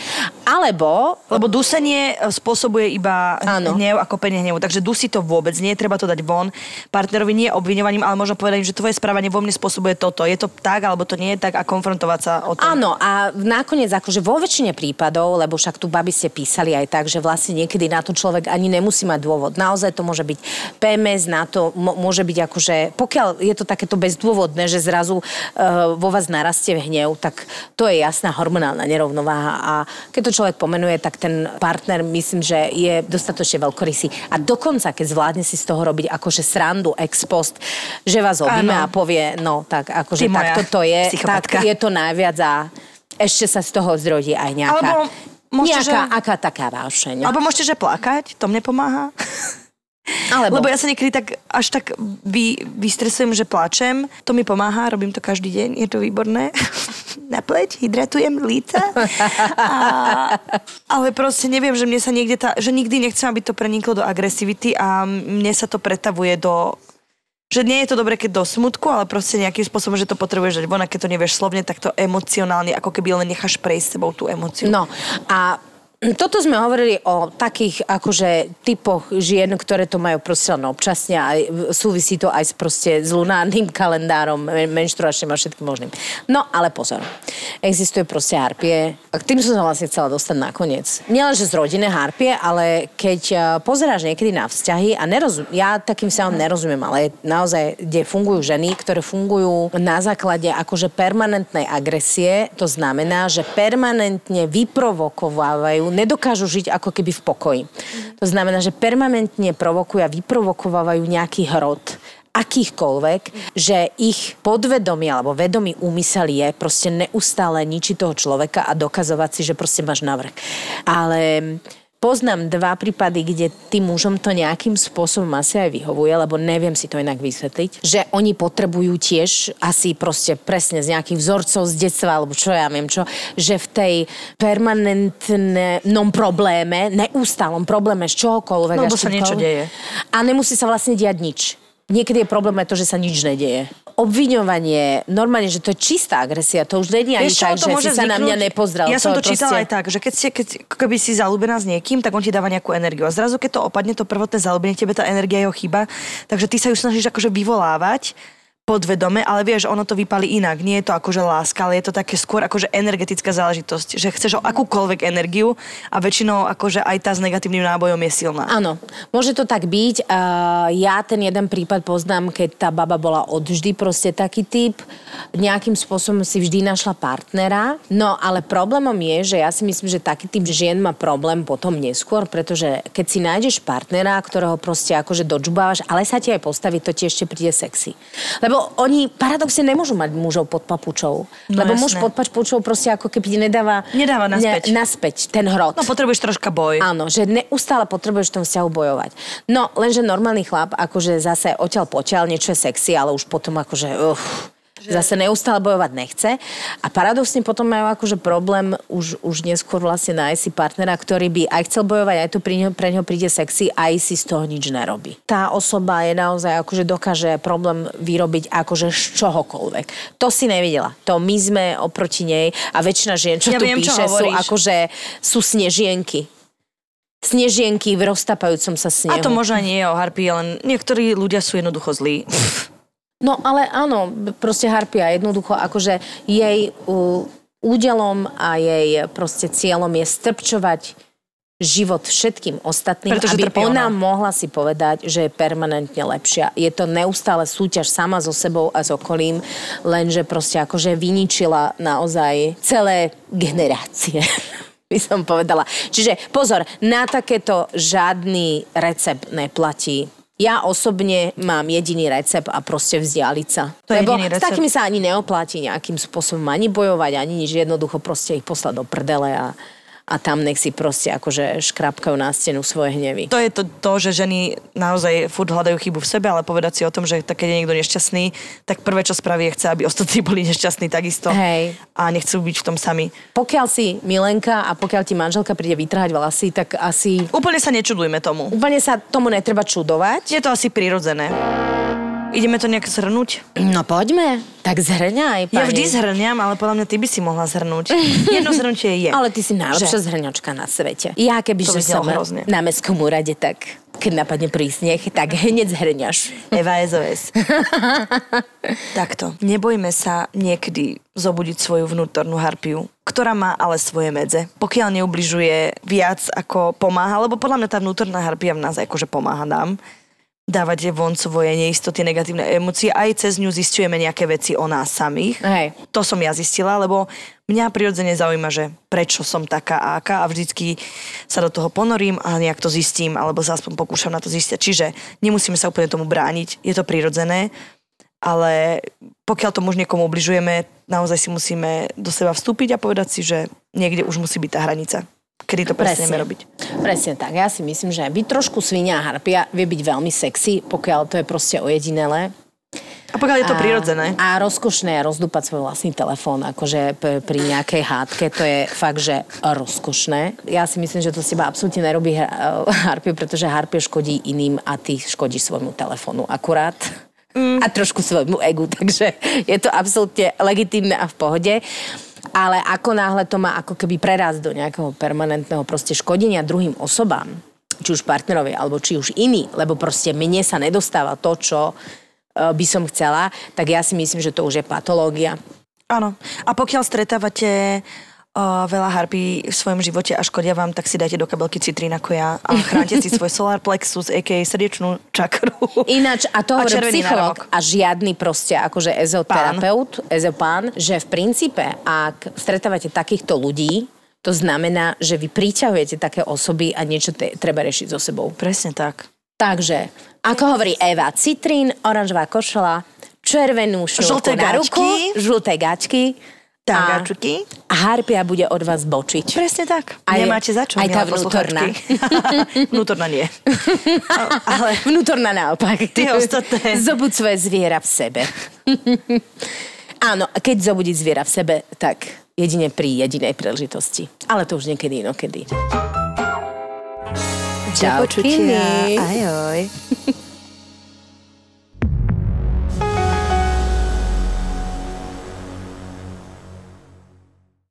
Alebo Lebo dusenie e, spôsobuje iba Áno. hnev a kopenie hnevu. Takže dusí to vôbec nie, treba to dať von. Partnerovi nie obviňovaním, ale možno povedať, že tvoje správanie vo mne spôsobuje toto. Je to tak, alebo to nie je tak a konfrontovať sa o tom. Áno, a nakoniec akože vo väčšine prípadov, lebo však tu babi ste písali aj tak, že vlastne niekedy na to človek ani nemusí mať dôvod. Naozaj to môže byť PMS, na to môže byť akože, pokiaľ je to takéto bezdôvodné, že zrazu uh, vo vás narastie hnev, tak to je jasná hormonálna nerovnováha a keď to človek pomenuje, tak ten partner myslím, že je dostatočne veľkorysý. A dokonca, keď zvládne si z toho robiť akože srandu ex post, že vás objíme Áno. a povie, no tak akože takto to je, tak psychopatka. je to najviac a ešte sa z toho zrodí aj nejaká, Alebo môžete, nejaká že- aká taká vášeň. Alebo môžete, že plakať, to mne pomáha. Alebo, Lebo ja sa niekedy tak, až tak vy, vystresujem, že plačem. To mi pomáha, robím to každý deň, je to výborné. Na pleť, hydratujem líca. A, ale proste neviem, že mne sa niekde tá, že nikdy nechcem, aby to preniklo do agresivity a mne sa to pretavuje do že nie je to dobre, keď do smutku, ale proste nejakým spôsobom, že to potrebuješ dať von a keď to nevieš slovne, tak to emocionálne, ako keby len necháš prejsť sebou tú emociu. No a toto sme hovorili o takých akože typoch žien, ktoré to majú proste len občasne a súvisí to aj s proste s lunárnym kalendárom, men- menštruačným a všetkým možným. No ale pozor, existuje proste harpie k tým som sa vlastne chcela dostať nakoniec. Nielen, že z rodinné harpie, ale keď eh, pozeráš niekedy na vzťahy a nerozum, ja takým vzťahom nerozumiem, ale naozaj, kde fungujú ženy, ktoré fungujú na základe akože permanentnej agresie, to znamená, že permanentne vyprovokovávajú, nedokážu žiť ako keby v pokoji. To znamená, že permanentne provokujú a vyprovokovávajú nejaký hrot akýchkoľvek, že ich podvedomie alebo vedomý úmysel je proste neustále ničiť toho človeka a dokazovať si, že proste máš navrh. Ale Poznám dva prípady, kde tým mužom to nejakým spôsobom asi aj vyhovuje, lebo neviem si to inak vysvetliť, že oni potrebujú tiež asi proste presne z nejakých vzorcov z detstva, alebo čo ja viem čo, že v tej permanentnom probléme, neustálom probléme z čohokoľvek. No, lebo sa niečo deje. A nemusí sa vlastne diať nič. Niekedy je problém aj to, že sa nič nedeje. Obviňovanie, normálne, že to je čistá agresia, to už není ani tak, to že si sa na mňa nepozrel. Ja som to je čítala proste- aj tak, že keď, ste, keď keby si zalúbená s niekým, tak on ti dáva nejakú energiu. A zrazu, keď to opadne, to prvotné zalúbenie, tebe tá energia jeho chyba, takže ty sa ju snažíš akože vyvolávať podvedome, ale vieš, ono to vypali inak. Nie je to akože láska, ale je to také skôr akože energetická záležitosť, že chceš o akúkoľvek energiu a väčšinou akože aj tá s negatívnym nábojom je silná. Áno, môže to tak byť. Uh, ja ten jeden prípad poznám, keď tá baba bola odvždy proste taký typ. Nejakým spôsobom si vždy našla partnera. No ale problémom je, že ja si myslím, že taký typ žien má problém potom neskôr, pretože keď si nájdeš partnera, ktorého proste akože dočubávaš, ale sa ti aj postaví, to ti ešte príde sexy. Lebo oni paradoxne nemôžu mať mužov pod papučou. No lebo muž jasné. pod papučou proste ako keby nedáva... Nedáva naspäť. Ne, naspäť ten hrot. No potrebuješ troška boj. Áno, že neustále potrebuješ v tom vzťahu bojovať. No, lenže normálny chlap, akože zase odtiaľ potiaľ, niečo je sexy, ale už potom akože... Uf, zase neustále bojovať nechce. A paradoxne potom majú akože problém už, už neskôr vlastne nájsť si partnera, ktorý by aj chcel bojovať, aj to pri ňo, pre ňo príde sexy, aj si z toho nič nerobí. Tá osoba je naozaj akože dokáže problém vyrobiť akože z čohokoľvek. To si nevidela. To my sme oproti nej a väčšina žien, čo Ja tu viem, čo píše, sú hovoríš. akože sú snežienky snežienky v roztapajúcom sa snehu. A to možno nie je o harpii, len niektorí ľudia sú jednoducho zlí. No ale áno, proste Harpia jednoducho akože jej údelom a jej proste cieľom je strpčovať život všetkým ostatným, Pretože aby ona ona. mohla si povedať, že je permanentne lepšia. Je to neustále súťaž sama so sebou a s okolím, lenže proste akože vyničila naozaj celé generácie. by som povedala. Čiže pozor, na takéto žiadny recept neplatí. Ja osobne mám jediný recept a proste vzdialiť sa. To je Lebo jediný s takými sa ani neoplatí nejakým spôsobom ani bojovať, ani nič. Jednoducho proste ich poslať do prdele a, a tam nech si proste akože škrapkajú na stenu svoje hnevy. To je to, to, že ženy naozaj furt hľadajú chybu v sebe, ale povedať si o tom, že keď je niekto nešťastný, tak prvé, čo spraví, je chce, aby ostatní boli nešťastní takisto. Hej. A nechcú byť v tom sami. Pokiaľ si milenka a pokiaľ ti manželka príde vytrhať vlasy, tak asi Úplne sa nečudujme tomu. úplne sa tomu netreba čudovať. Je to asi prirodzené. Ideme to nejak zhrnúť? No poďme, tak zhrňaj, pani. Ja vždy zhrňam, ale podľa mňa ty by si mohla zhrnúť. Jedno zhrnutie je. Ale ty si najlepšia Že? zhrňočka na svete. Ja keby, To že som hrozne. na mestskom úrade, tak keď napadne prvý sneh, tak hneď zhrňaš. Eva SOS. Takto. Nebojme sa niekedy zobudiť svoju vnútornú harpiu, ktorá má ale svoje medze. Pokiaľ neubližuje viac ako pomáha, lebo podľa mňa tá vnútorná harpia v nás akože pomáha nám dávať von svoje neistoty, negatívne emócie. Aj cez ňu zistujeme nejaké veci o nás samých. Hej. To som ja zistila, lebo mňa prirodzene zaujíma, že prečo som taká a aká a vždycky sa do toho ponorím a nejak to zistím, alebo sa aspoň pokúšam na to zistiť. Čiže nemusíme sa úplne tomu brániť, je to prirodzené, ale pokiaľ tomu už niekomu obližujeme, naozaj si musíme do seba vstúpiť a povedať si, že niekde už musí byť tá hranica, kedy to prestaneme robiť. Presne tak. Ja si myslím, že byť trošku svinia a harpia vie byť veľmi sexy, pokiaľ to je proste ojedinelé. A pokiaľ je to A- prirodzené, A rozkošné rozdúpať svoj vlastný telefón, akože p- pri nejakej hádke, to je fakt, že rozkošné. Ja si myslím, že to s teba absolútne nerobí har- harpie, pretože harpie škodí iným a ty škodíš svojmu telefónu akurát. Mm. A trošku svojmu egu, takže je to absolútne legitímne a v pohode. Ale ako náhle to má ako keby prerast do nejakého permanentného proste škodenia druhým osobám, či už partnerovi, alebo či už iný, lebo proste mne sa nedostáva to, čo e, by som chcela, tak ja si myslím, že to už je patológia. Áno. A pokiaľ stretávate uh, veľa harpí v svojom živote a škodia vám, tak si dajte do kabelky citrín ako ja a chránte si svoj solar plexus, a.k.a. srdečnú čakru. Ináč, a to A hovorí psycholog a žiadny proste akože ezoterapeut, ezopán, že v princípe, ak stretávate takýchto ľudí, to znamená, že vy priťahujete také osoby a niečo te, treba riešiť so sebou. Presne tak. Takže, ako hovorí Eva, citrín, oranžová košela, červenú šnúrku Žlté na ruku, žlté gačky a, Tangačuky. a harpia bude od vás bočiť. Presne tak. Aj- Nemáte za čo, aj tá vnútorná. vnútorná nie. Ale Vnútorná naopak. Tie ostatné. Zobud svoje zviera v sebe. Áno, a keď zobudiť zviera v sebe, tak jedine pri jedinej príležitosti. Ale to už niekedy inokedy. Čau, Počutia. Ahoj.